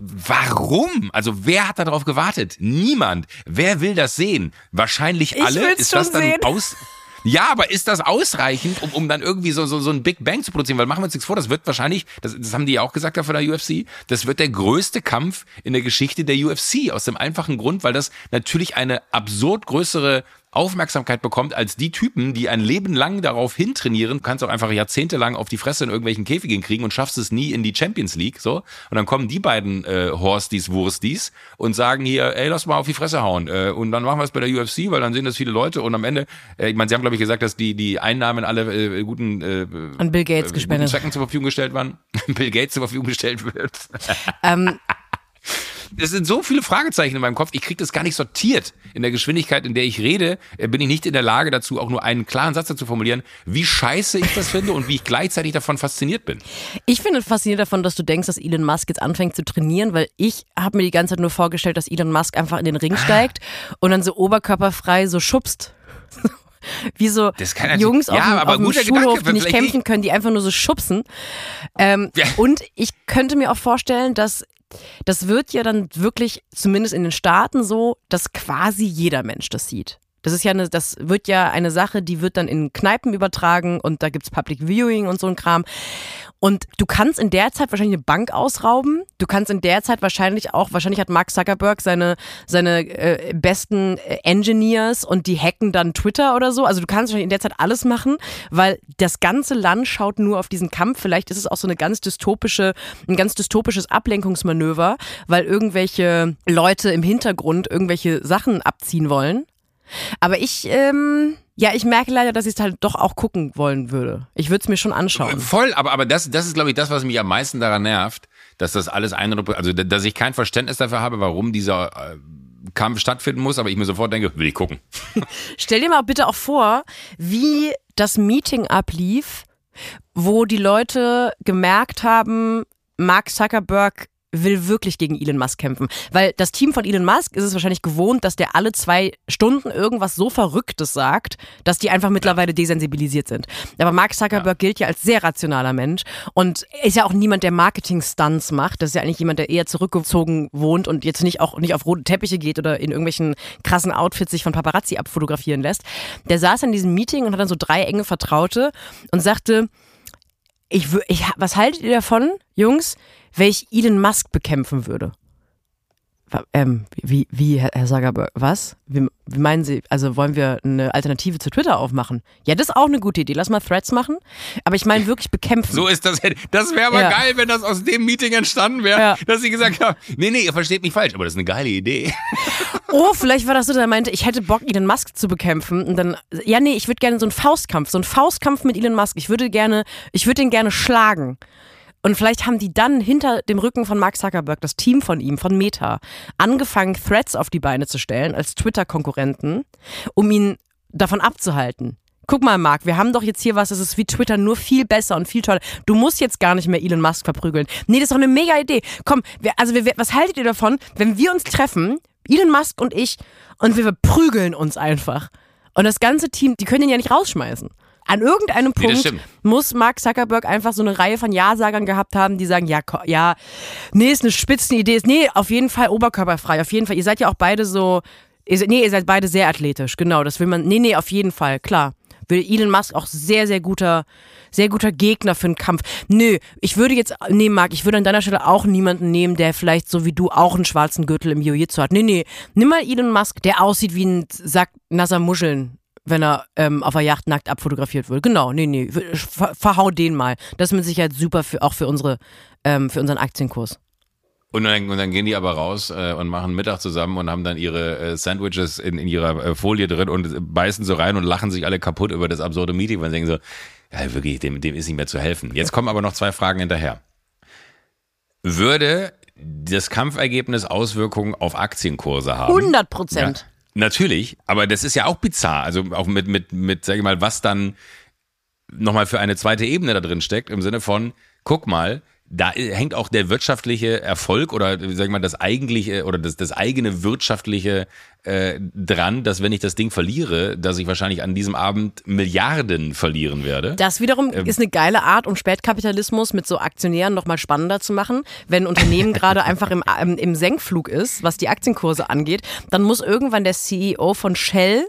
Warum? Also wer hat darauf gewartet? Niemand. Wer will das sehen? Wahrscheinlich alle. ist das dann sehen. aus? [LAUGHS] Ja, aber ist das ausreichend, um, um dann irgendwie so, so, so ein Big Bang zu produzieren? Weil machen wir uns nichts vor, das wird wahrscheinlich, das, das haben die ja auch gesagt da von der UFC, das wird der größte Kampf in der Geschichte der UFC. Aus dem einfachen Grund, weil das natürlich eine absurd größere Aufmerksamkeit bekommt als die Typen, die ein Leben lang darauf hintrainieren. Du kannst auch einfach jahrzehntelang auf die Fresse in irgendwelchen Käfigen kriegen und schaffst es nie in die Champions League. So und dann kommen die beiden äh, Horsties, Wursties und sagen hier, ey, lass mal auf die Fresse hauen. Äh, und dann machen wir es bei der UFC, weil dann sehen das viele Leute und am Ende, äh, ich meine, sie haben glaube ich gesagt, dass die die Einnahmen alle äh, guten äh, an Bill Gates äh, gespendet Zwecken zur Verfügung gestellt waren. [LAUGHS] Bill Gates zur Verfügung gestellt wird. Ähm, [LAUGHS] es sind so viele Fragezeichen in meinem Kopf, ich kriege das gar nicht sortiert. In der Geschwindigkeit, in der ich rede, äh, bin ich nicht in der Lage dazu, auch nur einen klaren Satz dazu formulieren, wie scheiße ich das finde und wie ich gleichzeitig davon fasziniert bin. Ich finde fasziniert davon, dass du denkst, dass Elon Musk jetzt anfängt zu trainieren, weil ich habe mir die ganze Zeit nur vorgestellt, dass Elon Musk einfach in den Ring steigt und dann so oberkörperfrei so schubst. [LAUGHS] wie so Jungs auf, ja, dem, auf dem Schulhof, Gedanke, die nicht kämpfen können, die einfach nur so schubsen. Ähm, ja. Und ich könnte mir auch vorstellen, dass das wird ja dann wirklich, zumindest in den Staaten so, dass quasi jeder Mensch das sieht. Das ist ja eine, das wird ja eine Sache, die wird dann in Kneipen übertragen und da gibt es Public Viewing und so ein Kram. Und du kannst in der Zeit wahrscheinlich eine Bank ausrauben. Du kannst in der Zeit wahrscheinlich auch, wahrscheinlich hat Mark Zuckerberg seine, seine äh, besten äh, Engineers und die hacken dann Twitter oder so. Also du kannst wahrscheinlich in der Zeit alles machen, weil das ganze Land schaut nur auf diesen Kampf. Vielleicht ist es auch so eine ganz dystopische, ein ganz dystopisches Ablenkungsmanöver, weil irgendwelche Leute im Hintergrund irgendwelche Sachen abziehen wollen. Aber ich, ähm, ja, ich merke leider, dass ich es halt doch auch gucken wollen würde. Ich würde es mir schon anschauen. Voll, aber, aber das, das ist, glaube ich, das, was mich am meisten daran nervt, dass das alles Eindruck, also dass ich kein Verständnis dafür habe, warum dieser äh, Kampf stattfinden muss, aber ich mir sofort denke, will ich gucken. [LAUGHS] Stell dir mal bitte auch vor, wie das Meeting ablief, wo die Leute gemerkt haben, Mark Zuckerberg will wirklich gegen Elon Musk kämpfen. Weil das Team von Elon Musk ist es wahrscheinlich gewohnt, dass der alle zwei Stunden irgendwas so Verrücktes sagt, dass die einfach mittlerweile desensibilisiert sind. Aber Mark Zuckerberg gilt ja als sehr rationaler Mensch und ist ja auch niemand, der Marketing-Stunts macht. Das ist ja eigentlich jemand, der eher zurückgezogen wohnt und jetzt nicht auch nicht auf rote Teppiche geht oder in irgendwelchen krassen Outfits sich von Paparazzi abfotografieren lässt. Der saß in diesem Meeting und hat dann so drei enge Vertraute und sagte, ich, ich, was haltet ihr davon, Jungs? Wenn ich Elon Musk bekämpfen würde. Ähm, wie, wie, Herr Sagerberg, was? Wie, wie, meinen Sie, also wollen wir eine Alternative zu Twitter aufmachen? Ja, das ist auch eine gute Idee. Lass mal Threads machen. Aber ich meine wirklich bekämpfen. So ist das. Das wäre aber ja. geil, wenn das aus dem Meeting entstanden wäre, ja. dass Sie gesagt haben, nee, nee, ihr versteht mich falsch, aber das ist eine geile Idee. Oh, vielleicht war das so, der meinte, ich hätte Bock, Elon Musk zu bekämpfen. Und dann, ja, nee, ich würde gerne so einen Faustkampf, so einen Faustkampf mit Elon Musk. Ich würde gerne, ich würde den gerne schlagen. Und vielleicht haben die dann hinter dem Rücken von Mark Zuckerberg, das Team von ihm, von Meta, angefangen, Threads auf die Beine zu stellen als Twitter-Konkurrenten, um ihn davon abzuhalten. Guck mal, Mark, wir haben doch jetzt hier was, das ist wie Twitter, nur viel besser und viel toller. Du musst jetzt gar nicht mehr Elon Musk verprügeln. Nee, das ist doch eine mega Idee. Komm, wir, also wir, was haltet ihr davon, wenn wir uns treffen, Elon Musk und ich, und wir verprügeln uns einfach? Und das ganze Team, die können ihn ja nicht rausschmeißen. An irgendeinem Punkt nee, muss Mark Zuckerberg einfach so eine Reihe von Ja-Sagern gehabt haben, die sagen, ja, ja, nee, ist eine Spitzenidee. Nee, auf jeden Fall oberkörperfrei. Auf jeden Fall. Ihr seid ja auch beide so, ihr, nee, ihr seid beide sehr athletisch. Genau, das will man, nee, nee, auf jeden Fall, klar. Will Elon Musk auch sehr, sehr guter, sehr guter Gegner für einen Kampf. Nö, ich würde jetzt, nee, Marc, ich würde an deiner Stelle auch niemanden nehmen, der vielleicht so wie du auch einen schwarzen Gürtel im Jiu-Jitsu hat. Nee, nee, nimm mal Elon Musk, der aussieht wie ein Sack nasser Muscheln wenn er ähm, auf der Yacht nackt abfotografiert wird. Genau, nee, nee, ver verhau den mal. Das ist mit Sicherheit super für auch für unsere ähm, für unseren Aktienkurs. Und dann, und dann gehen die aber raus äh, und machen Mittag zusammen und haben dann ihre äh, Sandwiches in, in ihrer äh, Folie drin und beißen so rein und lachen sich alle kaputt über das absurde Meeting, weil sie denken so, ja wirklich, dem, dem ist nicht mehr zu helfen. Jetzt kommen aber noch zwei Fragen hinterher. Würde das Kampfergebnis Auswirkungen auf Aktienkurse haben? 100 Prozent. Ja, natürlich, aber das ist ja auch bizarr. Also auch mit, mit, mit, sag ich mal, was dann nochmal für eine zweite Ebene da drin steckt, im Sinne von, guck mal, da hängt auch der wirtschaftliche Erfolg oder sag ich mal das eigentliche oder das, das eigene wirtschaftliche äh, dran, dass wenn ich das Ding verliere, dass ich wahrscheinlich an diesem Abend Milliarden verlieren werde. Das wiederum ähm, ist eine geile Art, um Spätkapitalismus mit so Aktionären nochmal spannender zu machen. Wenn ein Unternehmen gerade einfach im, im, im Senkflug ist, was die Aktienkurse angeht, dann muss irgendwann der CEO von Shell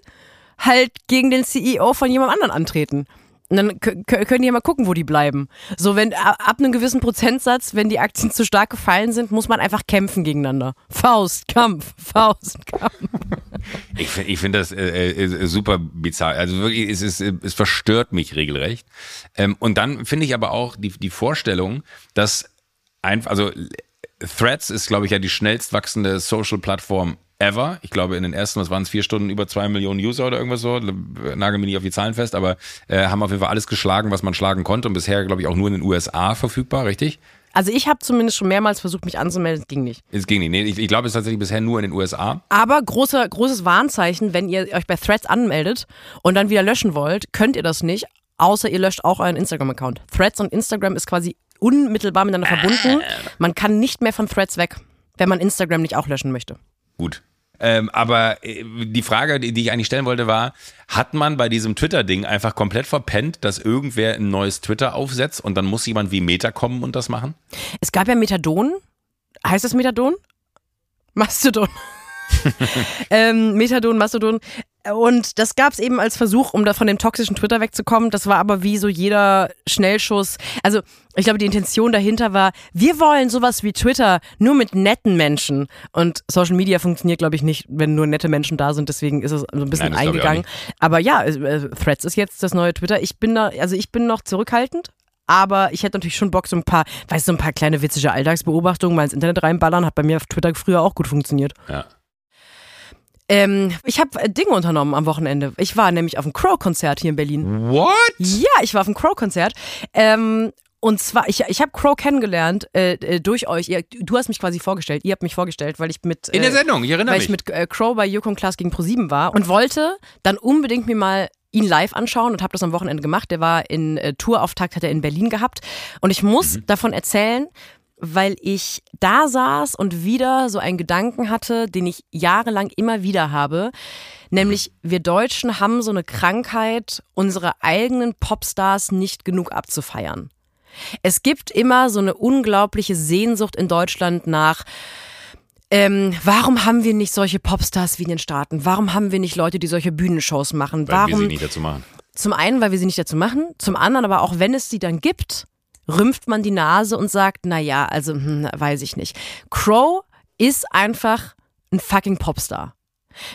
halt gegen den CEO von jemand anderen antreten. Und dann können die ja mal gucken, wo die bleiben. So, wenn ab einem gewissen Prozentsatz, wenn die Aktien zu stark gefallen sind, muss man einfach kämpfen gegeneinander. Faust, Kampf, [LAUGHS] Faust, Kampf. Ich finde ich find das äh, äh, super bizarr. Also wirklich, es, ist, es verstört mich regelrecht. Ähm, und dann finde ich aber auch die, die Vorstellung, dass einfach, also Threads ist, glaube ich, ja die schnellst wachsende Social-Plattform ever. Ich glaube, in den ersten, was waren es, vier Stunden über zwei Millionen User oder irgendwas so. Nagel mir nicht auf die Zahlen fest, aber äh, haben auf jeden Fall alles geschlagen, was man schlagen konnte und bisher, glaube ich, auch nur in den USA verfügbar, richtig? Also ich habe zumindest schon mehrmals versucht, mich anzumelden, es ging nicht. Es ging nicht. Nee, ich, ich glaube, es ist tatsächlich bisher nur in den USA. Aber große, großes Warnzeichen, wenn ihr euch bei Threads anmeldet und dann wieder löschen wollt, könnt ihr das nicht, außer ihr löscht auch euren Instagram-Account. Threads und Instagram ist quasi unmittelbar miteinander verbunden. Man kann nicht mehr von Threads weg, wenn man Instagram nicht auch löschen möchte. Gut, ähm, aber äh, die Frage, die ich eigentlich stellen wollte, war, hat man bei diesem Twitter-Ding einfach komplett verpennt, dass irgendwer ein neues Twitter aufsetzt und dann muss jemand wie Meta kommen und das machen? Es gab ja Methadon. Heißt das Methadon? Mastodon. [LAUGHS] ähm, Methadon, Mastodon. Und das gab es eben als Versuch, um da von dem toxischen Twitter wegzukommen. Das war aber wie so jeder Schnellschuss. Also ich glaube, die Intention dahinter war, wir wollen sowas wie Twitter nur mit netten Menschen. Und Social Media funktioniert, glaube ich, nicht, wenn nur nette Menschen da sind. Deswegen ist es so ein bisschen Nein, eingegangen. Aber ja, äh, Threads ist jetzt das neue Twitter. Ich bin da, also ich bin noch zurückhaltend. Aber ich hätte natürlich schon Bock, so ein paar, weißt du, so ein paar kleine witzige Alltagsbeobachtungen mal ins Internet reinballern. Hat bei mir auf Twitter früher auch gut funktioniert. Ja. Ähm, ich habe äh, Dinge unternommen am Wochenende. Ich war nämlich auf einem Crow-Konzert hier in Berlin. What? Ja, ich war auf einem Crow-Konzert. Ähm, und zwar, ich, ich habe Crow kennengelernt äh, äh, durch euch. Ihr, du hast mich quasi vorgestellt, ihr habt mich vorgestellt, weil ich mit. Äh, In der Sendung, ich erinnere weil mich. Weil ich mit äh, Crow bei Yukon Class gegen Pro7 war und wollte dann unbedingt mir mal ihn live anschauen und habe das am Wochenende gemacht. Der war in äh, Tourauftakt, hat er in Berlin gehabt. Und ich muss mhm. davon erzählen, weil ich da saß und wieder so einen Gedanken hatte, den ich jahrelang immer wieder habe. Nämlich, wir Deutschen haben so eine Krankheit, unsere eigenen Popstars nicht genug abzufeiern. Es gibt immer so eine unglaubliche Sehnsucht in Deutschland nach, ähm, warum haben wir nicht solche Popstars wie in den Staaten? Warum haben wir nicht Leute, die solche Bühnenshows machen? Weil warum? wir sie nicht dazu machen. Zum einen, weil wir sie nicht dazu machen. Zum anderen aber auch, wenn es sie dann gibt, rümpft man die Nase und sagt, na ja, also hm, weiß ich nicht. Crow ist einfach ein fucking Popstar.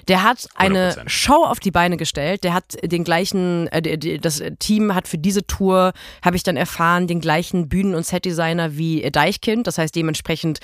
Der hat eine 100%. Show auf die Beine gestellt. Der hat den gleichen, äh, das Team hat für diese Tour, habe ich dann erfahren, den gleichen Bühnen- und Setdesigner wie Deichkind. Das heißt dementsprechend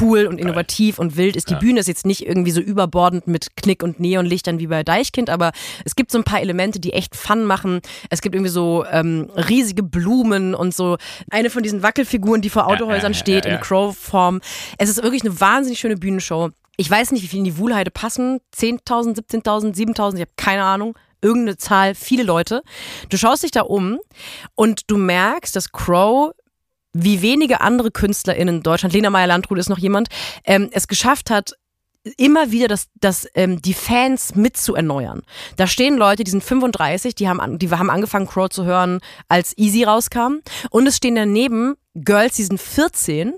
cool und innovativ und wild ist. Die ja. Bühne ist jetzt nicht irgendwie so überbordend mit Knick- und Neonlichtern wie bei Deichkind, aber es gibt so ein paar Elemente, die echt Fun machen. Es gibt irgendwie so ähm, riesige Blumen und so eine von diesen Wackelfiguren, die vor Autohäusern ja, ja, steht in Crow-Form. Es ist wirklich eine wahnsinnig schöne Bühnenshow. Ich weiß nicht, wie viel in die Wuhlheide passen. 10.000, 17.000, 7.000, ich habe keine Ahnung. Irgendeine Zahl, viele Leute. Du schaust dich da um und du merkst, dass Crow wie wenige andere KünstlerInnen in Deutschland, Lena Meyer-Landrut ist noch jemand, ähm, es geschafft hat, immer wieder das, das, ähm, die Fans mit zu erneuern. Da stehen Leute, die sind 35, die haben, die haben angefangen, Crow zu hören, als Easy rauskam. Und es stehen daneben Girls, die sind 14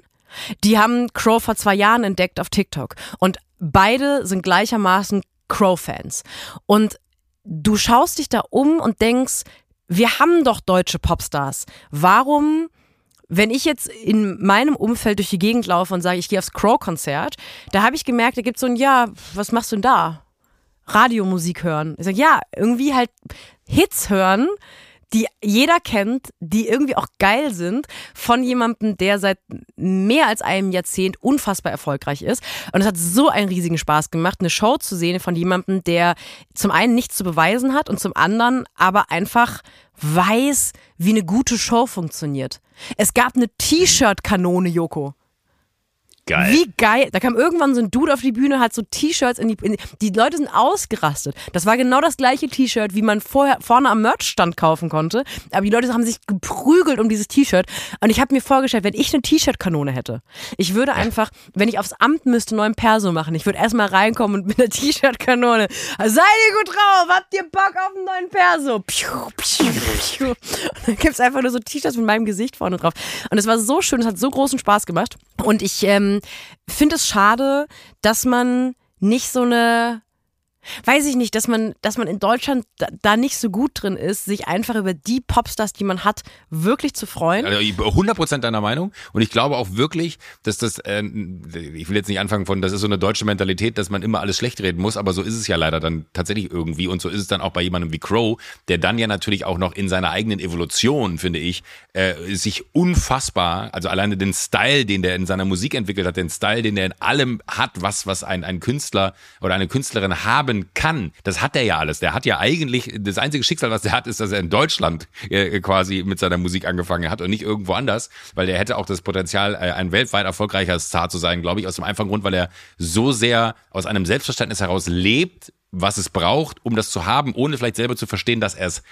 die haben Crow vor zwei Jahren entdeckt auf TikTok. Und beide sind gleichermaßen Crow-Fans. Und du schaust dich da um und denkst, wir haben doch deutsche Popstars. Warum, wenn ich jetzt in meinem Umfeld durch die Gegend laufe und sage, ich gehe aufs Crow-Konzert, da habe ich gemerkt, da gibt es so ein, ja, was machst du denn da? Radiomusik hören. Ich sage, ja, irgendwie halt Hits hören, die jeder kennt, die irgendwie auch geil sind, von jemandem, der seit mehr als einem Jahrzehnt unfassbar erfolgreich ist. Und es hat so einen riesigen Spaß gemacht, eine Show zu sehen von jemandem, der zum einen nichts zu beweisen hat und zum anderen aber einfach weiß, wie eine gute Show funktioniert. Es gab eine T-Shirt-Kanone, Joko. Geil. Wie geil. Da kam irgendwann so ein Dude auf die Bühne, hat so T-Shirts in die, in die. Leute sind ausgerastet. Das war genau das gleiche T-Shirt, wie man vorher vorne am Merchstand kaufen konnte. Aber die Leute haben sich geprügelt um dieses T-Shirt. Und ich habe mir vorgestellt, wenn ich eine T-Shirt-Kanone hätte, ich würde einfach, wenn ich aufs Amt müsste, neuen Perso machen. Ich würde erstmal reinkommen und mit einer [LAUGHS] T-Shirt-Kanone. Seid ihr gut drauf? Habt ihr Bock auf einen neuen Perso? Piu, piu, piu. Und dann gibt's einfach nur so T-Shirts mit meinem Gesicht vorne drauf. Und es war so schön, es hat so großen Spaß gemacht. Und ich ähm, finde es schade, dass man nicht so eine weiß ich nicht, dass man, dass man in Deutschland da, da, nicht so gut drin ist, sich einfach über die Popstars, die man hat, wirklich zu freuen. Also 100% deiner Meinung. Und ich glaube auch wirklich, dass das, äh, ich will jetzt nicht anfangen von, das ist so eine deutsche Mentalität, dass man immer alles schlecht reden muss, aber so ist es ja leider dann tatsächlich irgendwie. Und so ist es dann auch bei jemandem wie Crow, der dann ja natürlich auch noch in seiner eigenen Evolution, finde ich, äh, sich unfassbar, also alleine den Style, den der in seiner Musik entwickelt hat, den Style, den er in allem hat, was, was ein, ein Künstler oder eine Künstlerin haben kann. Das hat er ja alles. Der hat ja eigentlich, das einzige Schicksal, was er hat, ist, dass er in Deutschland äh, quasi mit seiner Musik angefangen hat und nicht irgendwo anders, weil er hätte auch das Potenzial, äh, ein weltweit erfolgreicher Star zu sein, glaube ich, aus dem einfachen Grund, weil er so sehr aus einem Selbstverständnis heraus lebt, was es braucht, um das zu haben, ohne vielleicht selber zu verstehen, dass er es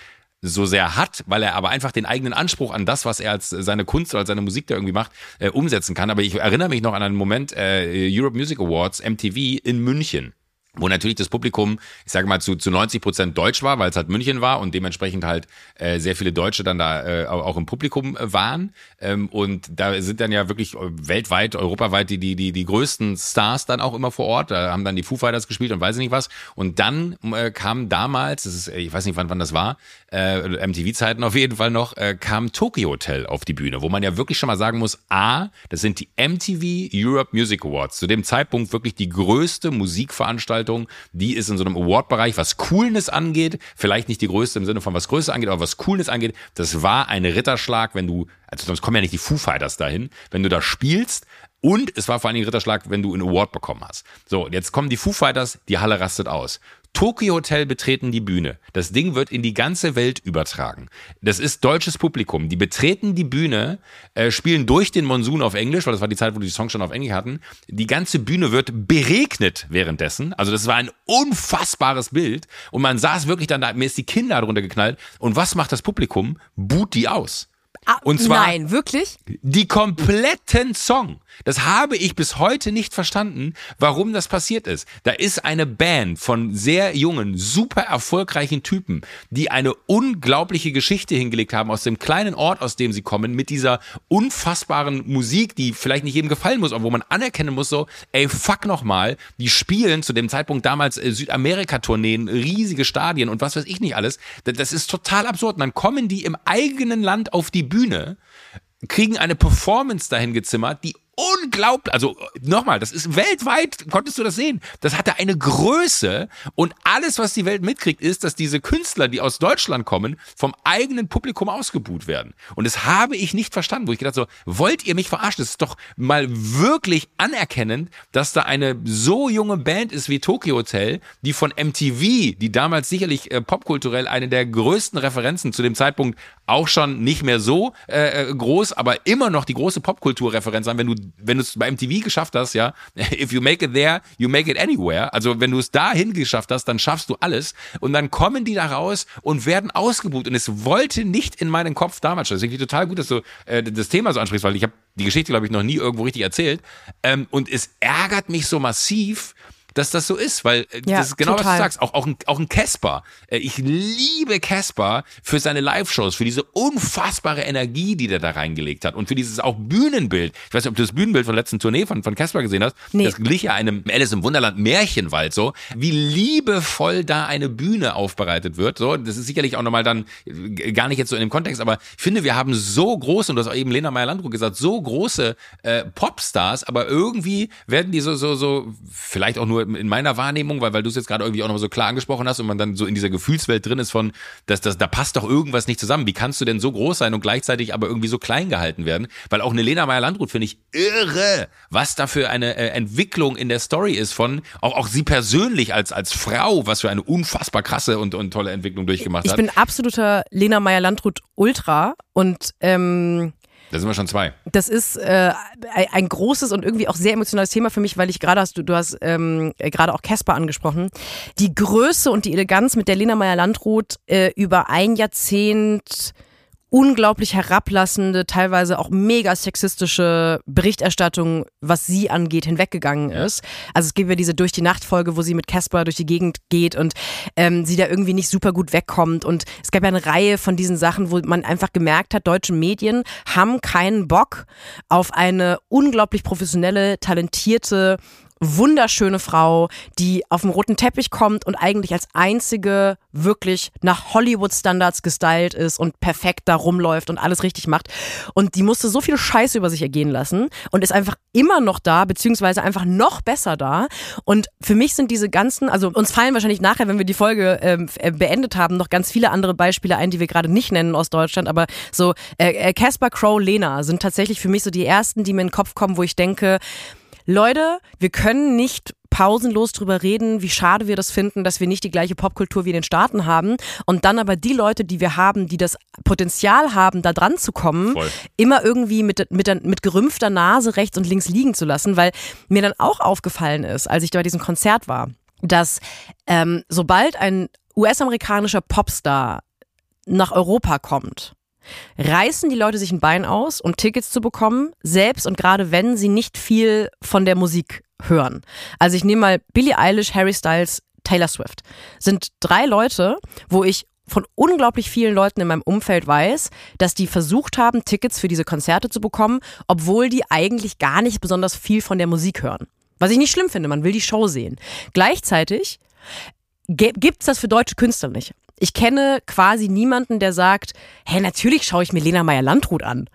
so sehr hat, weil er aber einfach den eigenen Anspruch an das, was er als seine Kunst oder als seine Musik da irgendwie macht, äh, umsetzen kann. Aber ich erinnere mich noch an einen Moment, äh, Europe Music Awards, MTV in München wo natürlich das Publikum, ich sage mal, zu, zu 90 Prozent deutsch war, weil es halt München war und dementsprechend halt äh, sehr viele Deutsche dann da äh, auch im Publikum äh, waren. Ähm, und da sind dann ja wirklich weltweit, europaweit die, die, die, die größten Stars dann auch immer vor Ort. Da haben dann die Foo Fighters gespielt und weiß ich nicht was. Und dann äh, kam damals, das ist, ich weiß nicht, wann, wann das war, äh, MTV-Zeiten auf jeden Fall noch, äh, kam Tokyo Hotel auf die Bühne, wo man ja wirklich schon mal sagen muss, A, das sind die MTV Europe Music Awards. Zu dem Zeitpunkt wirklich die größte Musikveranstaltung, die ist in so einem Award-Bereich, was Coolness angeht, vielleicht nicht die größte im Sinne von was Größe angeht, aber was Coolness angeht, das war ein Ritterschlag, wenn du, also sonst kommen ja nicht die Foo Fighters dahin, wenn du da spielst, und es war vor allen Dingen Ritterschlag, wenn du einen Award bekommen hast. So, jetzt kommen die Foo Fighters, die Halle rastet aus. Tokyo Hotel betreten die Bühne. Das Ding wird in die ganze Welt übertragen. Das ist deutsches Publikum. Die betreten die Bühne, äh, spielen durch den Monsun auf Englisch, weil das war die Zeit, wo die Songs schon auf Englisch hatten. Die ganze Bühne wird beregnet währenddessen. Also das war ein unfassbares Bild. Und man saß wirklich dann da, mir ist die Kinder drunter geknallt. Und was macht das Publikum? Boot die aus. Ah, und zwar nein, wirklich? Die kompletten Song. Das habe ich bis heute nicht verstanden, warum das passiert ist. Da ist eine Band von sehr jungen, super erfolgreichen Typen, die eine unglaubliche Geschichte hingelegt haben aus dem kleinen Ort, aus dem sie kommen, mit dieser unfassbaren Musik, die vielleicht nicht jedem gefallen muss, aber wo man anerkennen muss, so, ey, fuck nochmal, die spielen zu dem Zeitpunkt damals äh, Südamerika-Tourneen, riesige Stadien und was weiß ich nicht alles. Das ist total absurd. Und dann kommen die im eigenen Land auf die Bühne Bühne, kriegen eine Performance dahin gezimmert, die unglaublich, also nochmal, das ist weltweit, konntest du das sehen. Das hatte eine Größe und alles, was die Welt mitkriegt, ist, dass diese Künstler, die aus Deutschland kommen, vom eigenen Publikum ausgebuht werden. Und das habe ich nicht verstanden, wo ich gedacht so, wollt ihr mich verarschen? Das ist doch mal wirklich anerkennend, dass da eine so junge Band ist wie Tokyo Hotel, die von MTV, die damals sicherlich äh, popkulturell eine der größten Referenzen zu dem Zeitpunkt auch schon nicht mehr so äh, äh groß, aber immer noch die große Popkulturreferenz an, wenn du wenn du es bei MTV geschafft hast, ja, [LAUGHS] if you make it there, you make it anywhere. Also wenn du es dahin geschafft hast, dann schaffst du alles. Und dann kommen die da raus und werden ausgebucht. Und es wollte nicht in meinen Kopf damals. Deswegen finde ich total gut, dass du äh, das Thema so ansprichst, weil ich habe die Geschichte, glaube ich, noch nie irgendwo richtig erzählt. Ähm, und es ärgert mich so massiv, dass das so ist, weil äh, ja, das ist genau total. was du sagst. Auch, auch ein, auch ein Casper. Äh, ich liebe Casper für seine Live-Shows, für diese unfassbare Energie, die der da reingelegt hat und für dieses auch Bühnenbild. Ich weiß nicht, ob du das Bühnenbild von der letzten Tournee von, von Casper gesehen hast. Nee. Das glich ja einem Alice im Wunderland Märchenwald so. Wie liebevoll da eine Bühne aufbereitet wird. So, das ist sicherlich auch nochmal dann äh, gar nicht jetzt so in dem Kontext, aber ich finde, wir haben so große, und du hast auch eben Lena Meyer-Landrut gesagt, so große äh, Popstars, aber irgendwie werden die so, so, so, vielleicht auch nur in meiner Wahrnehmung, weil, weil du es jetzt gerade irgendwie auch noch so klar angesprochen hast und man dann so in dieser Gefühlswelt drin ist von, dass das, da passt doch irgendwas nicht zusammen. Wie kannst du denn so groß sein und gleichzeitig aber irgendwie so klein gehalten werden? Weil auch eine Lena Meyer-Landrut finde ich irre, was da für eine äh, Entwicklung in der Story ist von, auch, auch sie persönlich als, als Frau, was für eine unfassbar krasse und, und tolle Entwicklung durchgemacht ich hat. bin absoluter Lena Meyer-Landrut Ultra und ähm, Da sind wir schon zwei. das ist äh, ein- großes und irgendwie auch sehr emotionales Thema für mich, weil ich gerade hast du, du hast ähm, äh, gerade auch Casper angesprochen. Die Größe und die Eleganz, mit der Lena Meyer-Landrut äh, über ein Jahrzehnt unglaublich herablassende, teilweise auch mega sexistische Berichterstattung, was sie angeht, hinweggegangen ist. Also es gibt ja diese Durch die Nacht Folge, wo sie mit Casper durch die Gegend geht und ähm, sie da irgendwie nicht super gut wegkommt. Und es gab ja eine Reihe von diesen Sachen, wo man einfach gemerkt hat, deutsche Medien haben keinen Bock auf eine unglaublich professionelle, talentierte, wunderschöne Frau, die auf dem roten Teppich kommt und eigentlich als einzige wirklich nach Hollywood-Standards gestylt ist und perfekt da rumläuft und alles richtig macht. Und die musste so viel Scheiße über sich ergehen lassen und ist einfach immer noch da, beziehungsweise einfach noch besser da. Und für mich sind diese ganzen, also uns fallen wahrscheinlich nachher, wenn wir die Folge ähm, äh, beendet haben, noch ganz viele andere Beispiele ein, die wir gerade nicht nennen aus Deutschland, aber so äh, äh, Casper Crow, Lena sind tatsächlich für mich so die ersten, die mir in den Kopf kommen, wo ich denke, Leute, wir können nicht pausenlos drüber reden, wie schade wir das finden, dass wir nicht die gleiche Popkultur wie in den Staaten haben und dann aber die Leute, die wir haben, die das Potenzial haben, da dran zu kommen, Voll. immer irgendwie mit, mit, mit gerümpfter Nase rechts und links liegen zu lassen, weil mir dann auch aufgefallen ist, als ich da bei diesem Konzert war, dass ähm, sobald ein US-amerikanischer Popstar nach Europa kommt, reißen die Leute sich ein Bein aus, um Tickets zu bekommen, selbst und gerade wenn sie nicht viel von der Musik hören. Also ich nehme mal Billie Eilish, Harry Styles, Taylor Swift. Sind drei Leute, wo ich von unglaublich vielen Leuten in meinem Umfeld weiß, dass die versucht haben, Tickets für diese Konzerte zu bekommen, obwohl die eigentlich gar nicht besonders viel von der Musik hören. Was ich nicht schlimm finde, man will die Show sehen. Gleichzeitig gibt es das für deutsche Künstler nicht. Ich kenne quasi niemanden, der sagt, hey, natürlich schaue ich mir Lena Meyer-Landrut an.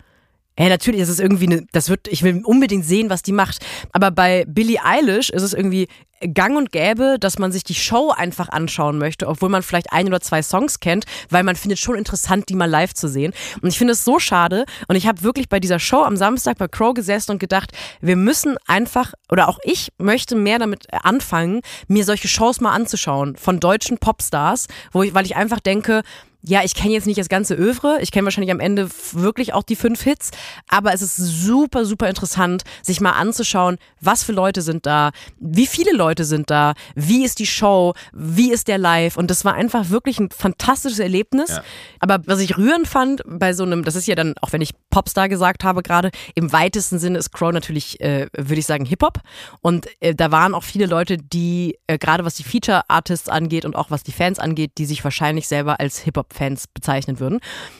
Hey, natürlich, ist irgendwie eine, das wird, ich will unbedingt sehen, was die macht. Aber bei Billie Eilish ist es irgendwie gang und gäbe, dass man sich die Show einfach anschauen möchte, obwohl man vielleicht ein oder zwei Songs kennt, weil man findet schon interessant, die mal live zu sehen. Und ich finde es so schade. Und ich habe wirklich bei dieser Show am Samstag bei Crow gesessen und gedacht, wir müssen einfach, oder auch ich möchte mehr damit anfangen, mir solche Shows mal anzuschauen von deutschen Popstars, wo ich, weil ich einfach denke, ja, ich kenne jetzt nicht das ganze Övre, ich kenne wahrscheinlich am Ende wirklich auch die fünf Hits, aber es ist super, super interessant, sich mal anzuschauen, was für Leute sind da, wie viele Leute sind da, wie ist die Show, wie ist der Live? Und das war einfach wirklich ein fantastisches Erlebnis. Ja. Aber was ich rührend fand bei so einem, das ist ja dann, auch wenn ich Popstar gesagt habe gerade, im weitesten Sinne ist Crow natürlich, äh, würde ich sagen, Hip-Hop. Und äh, da waren auch viele Leute, die äh, gerade was die Feature-Artists angeht und auch was die Fans angeht, die sich wahrscheinlich selber als Hip-Hop-Fans bezeichnen würden.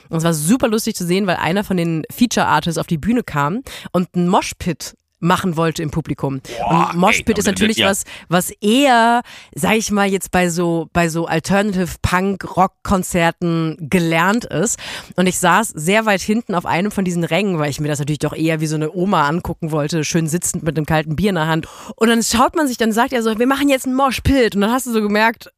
Und es war super lustig zu sehen, weil einer von den Feature-Artists auf die Bühne kam und einen Moshpit machen wollte im Publikum. Boah, und Moshpit ey, ist natürlich ja. was, was eher, sag ich mal, jetzt bei so, bei so Alternative Punk Rock Konzerten gelernt ist. Und ich saß sehr weit hinten auf einem von diesen Rängen, weil ich mir das natürlich doch eher wie so eine Oma angucken wollte, schön sitzend mit einem kalten Bier in der Hand. Und dann schaut man sich, dann sagt er so, wir machen jetzt einen Moshpit. Und dann hast du so gemerkt,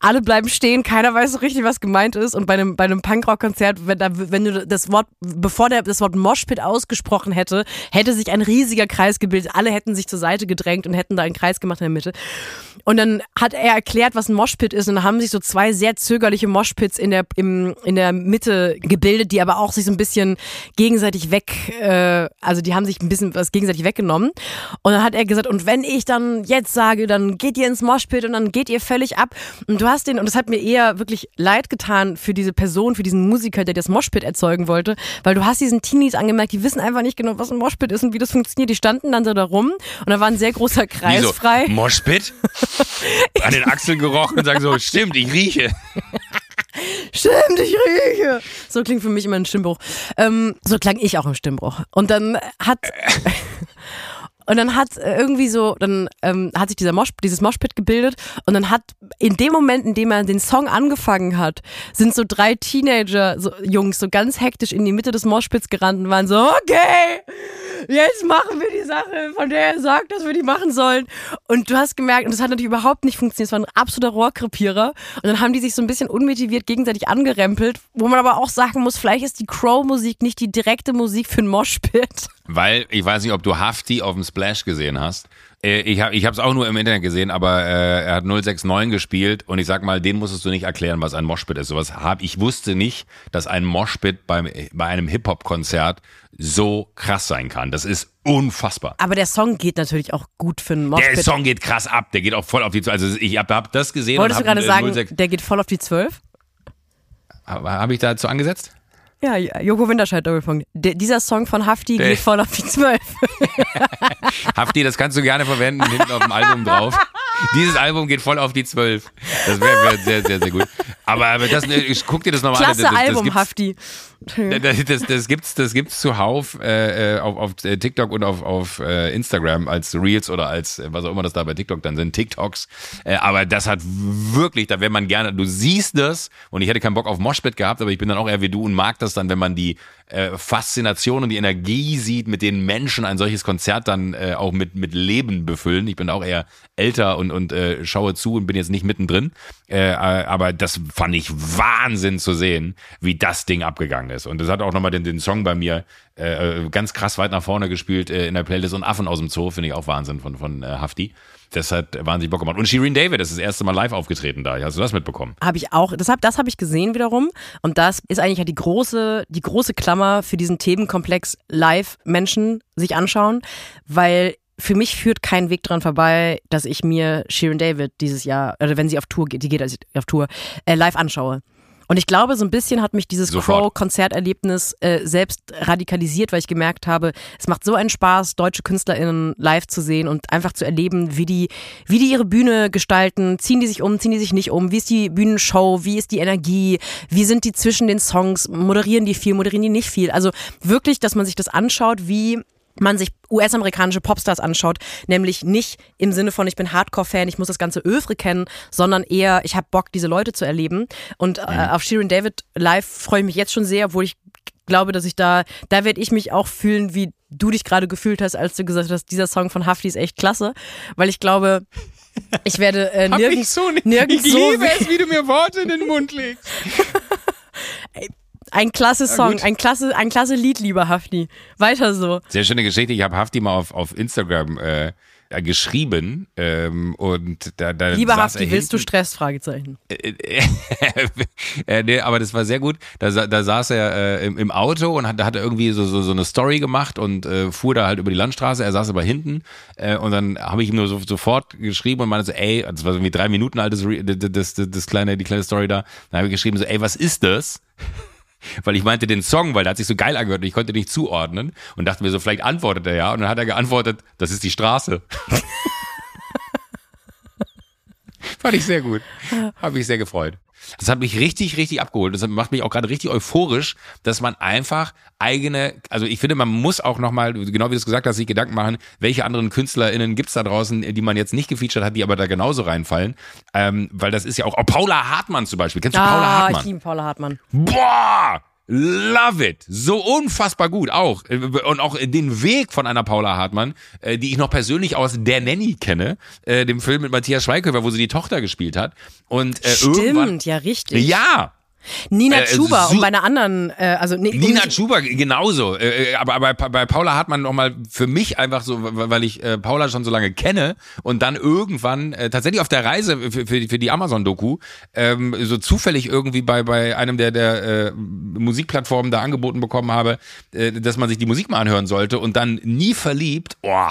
alle bleiben stehen, keiner weiß so richtig, was gemeint ist. Und bei einem, bei einem Punkrock-Konzert, wenn, da, wenn du das Wort, bevor der das Wort Moshpit ausgesprochen hätte, hätte sich ein riesiger Kreis gebildet. Alle hätten sich zur Seite gedrängt und hätten da einen Kreis gemacht in der Mitte. Und dann hat er erklärt, was ein Moshpit ist. Und dann haben sich so zwei sehr zögerliche Moshpits in der, im, in der Mitte gebildet, die aber auch sich so ein bisschen gegenseitig weg, äh, also die haben sich ein bisschen was gegenseitig weggenommen. Und dann hat er gesagt, und wenn ich dann jetzt sage, dann geht ihr ins Moshpit und dann geht ihr völlig ab. Und du hast den, und das hat mir eher wirklich leid getan für diese Person, für diesen Musiker, der das Moshpit erzeugen wollte, weil du hast diesen Teenies angemerkt, die wissen einfach nicht genau, was ein Moshpit ist und wie das funktioniert. Die standen dann so da rum und da war ein sehr großer Kreis Wieso? frei. Moshpit? [LAUGHS] An den Achseln gerochen und sagen so, stimmt, ich rieche. [LAUGHS] Stimmt, ich rieche. So klingt für mich immer ein Stimmbruch. Ähm, so klang ich auch im Stimmbruch. Und dann hat. [LAUGHS] Und dann hat äh, irgendwie so, dann ähm, hat sich dieser Mosh, dieses Moshpit gebildet und dann hat in dem Moment, in dem er den Song angefangen hat, sind so drei Teenager, so Jungs, so ganz hektisch in die Mitte des Moshpits gerannt und waren so, okay, jetzt machen wir die Sache, von der er sagt, dass wir die machen sollen. Und du hast gemerkt, und das hat natürlich überhaupt nicht funktioniert, es war ein absoluter Rohrkrepierer. Und dann haben die sich so ein bisschen unmotiviert gegenseitig angerempelt, wo man aber auch sagen muss, vielleicht ist die Crow-Musik nicht die direkte Musik für ein Moshpit. Weil, ich weiß nicht, ob du Hafti auf dem Splash gesehen hast. Äh, ich habe es auch nur im Internet gesehen, aber äh, er hat 069 gespielt und ich sag mal, den musstest du nicht erklären, was ein Moshpit ist. Sowas hab ich wusste nicht, dass ein Moshpit beim, bei einem Hip-Hop-Konzert so krass sein kann. Das ist unfassbar. Aber der Song geht natürlich auch gut für einen Moshpit. Der Song geht krass ab, der geht auch voll auf die 12. Also ich habe hab das gesehen. Wolltest du gerade hab, sagen, 06 der geht voll auf die 12? Habe hab ich dazu angesetzt? Ja, Joko Winterscheid Doppelpunkt. Der, dieser Song von Hafti geht voll auf die 12. [LAUGHS] Hafti, das kannst du gerne verwenden, hinten auf dem Album drauf. Dieses Album geht voll auf die 12. Das wäre wär sehr, sehr, sehr gut. Aber, aber das, ich guck dir das nochmal an. Klasse Das, das, Album, Hafti. Das, das, das gibt's, das gibt's zuhauf äh, äh, auf, auf äh, TikTok und auf, auf äh, Instagram als Reels oder als was auch immer das da bei TikTok dann sind, TikToks. Äh, aber das hat wirklich, da wäre man gerne, du siehst das und ich hätte keinen Bock auf Moshpit gehabt, aber ich bin dann auch eher wie du und mag das dann, wenn man die äh, Faszination und die Energie sieht, mit denen Menschen ein solches Konzert dann äh, auch mit, mit Leben befüllen. Ich bin auch eher älter und, und äh, schaue zu und bin jetzt nicht mittendrin. Äh, äh, aber das fand ich Wahnsinn zu sehen, wie das Ding abgegangen ist. Und das hat auch nochmal den, den Song bei mir äh, ganz krass weit nach vorne gespielt äh, in der Playlist. Und Affen aus dem Zoo finde ich auch Wahnsinn von, von äh, Hafti. Das hat wahnsinnig Bock gemacht. Und Shirin David ist das erste Mal live aufgetreten da. Hast du das mitbekommen? Habe ich auch, das habe das hab ich gesehen wiederum. Und das ist eigentlich ja die große, die große Klammer für diesen Themenkomplex live Menschen sich anschauen, weil für mich führt kein Weg dran vorbei, dass ich mir Sharon David dieses Jahr, oder wenn sie auf Tour geht, die geht also auf Tour, äh, live anschaue. Und ich glaube, so ein bisschen hat mich dieses. Crow-Konzerterlebnis äh, selbst radikalisiert, weil ich gemerkt habe, es macht so einen Spaß, deutsche KünstlerInnen live zu sehen und einfach zu erleben, wie die, wie die ihre Bühne gestalten. Ziehen die sich um, ziehen die sich nicht um? Wie ist die Bühnenshow? Wie ist die Energie? Wie sind die zwischen den Songs? Moderieren die viel? Moderieren die nicht viel? Also wirklich, dass man sich das anschaut, wie man sich US-amerikanische Popstars anschaut, nämlich nicht im Sinne von, ich bin Hardcore-Fan, ich muss das ganze Övre kennen, sondern eher, ich habe Bock, diese Leute zu erleben. Und äh, auf Shirin David live freue ich mich jetzt schon sehr, obwohl ich glaube, dass ich da, da werde ich mich auch fühlen, wie du dich gerade gefühlt hast, als du gesagt hast, dieser Song von Hafti ist echt klasse, weil ich glaube, [LAUGHS] ich werde äh, nirgends, nirgends so es, wie du mir Worte in den Mund legst. [LAUGHS] [LAUGHS] ein klasse Song, gut. ein klasse, ein klasse Lied, lieber Hafti. Weiter so. Sehr schöne Geschichte. Ich habe Hafti mal auf, auf Instagram äh, äh, geschrieben ähm, und da, da Lieber Hafti, willst du Stress? Fragezeichen. [LAUGHS] äh, nee, aber das war sehr gut. Da, da saß er äh, im, im Auto und hat, da hat er irgendwie so, so, so eine Story gemacht und äh, fuhr da halt über die Landstraße. Er saß aber hinten äh, und dann habe ich ihm nur so, sofort geschrieben und meinte so, ey, das war so irgendwie drei Minuten altes, Re- das, das, das, das kleine, die kleine Story da. Dann habe ich geschrieben so, ey, was ist das? Weil ich meinte den Song, weil der hat sich so geil angehört und ich konnte nicht zuordnen und dachte mir so, vielleicht antwortet er ja. Und dann hat er geantwortet, das ist die Straße. [LAUGHS] Fand ich sehr gut. Habe ich sehr gefreut. Das hat mich richtig, richtig abgeholt. Das macht mich auch gerade richtig euphorisch, dass man einfach eigene, also ich finde, man muss auch nochmal, genau wie du es gesagt hast, sich Gedanken machen, welche anderen KünstlerInnen gibt's da draußen, die man jetzt nicht gefeatured hat, die aber da genauso reinfallen. Ähm, weil das ist ja auch, auch Paula Hartmann zum Beispiel. Kennst du Paula Ah, Hartmann? ich liebe Paula Hartmann. Boah! Love it. So unfassbar gut auch. Und auch den Weg von einer Paula Hartmann, äh, die ich noch persönlich aus Der Nanny kenne, äh, dem Film mit Matthias Schweighöfer, wo sie die Tochter gespielt hat. Und äh, irgendwann. Stimmt, ja, richtig. Ja, Nina Äh, Chuba, su- um bei einer anderen, äh, also nee, Nina Chuba genauso. Äh, äh, aber, aber bei, bei Paula hat man nochmal für mich einfach so, weil weil ich äh, Paula schon so lange kenne und dann irgendwann äh, tatsächlich auf der Reise für, für, für die Amazon-Doku ähm, so zufällig irgendwie bei, bei einem der, der äh, Musikplattformen da angeboten bekommen habe, äh, dass man sich die Musik mal anhören sollte und dann nie verliebt. Oh,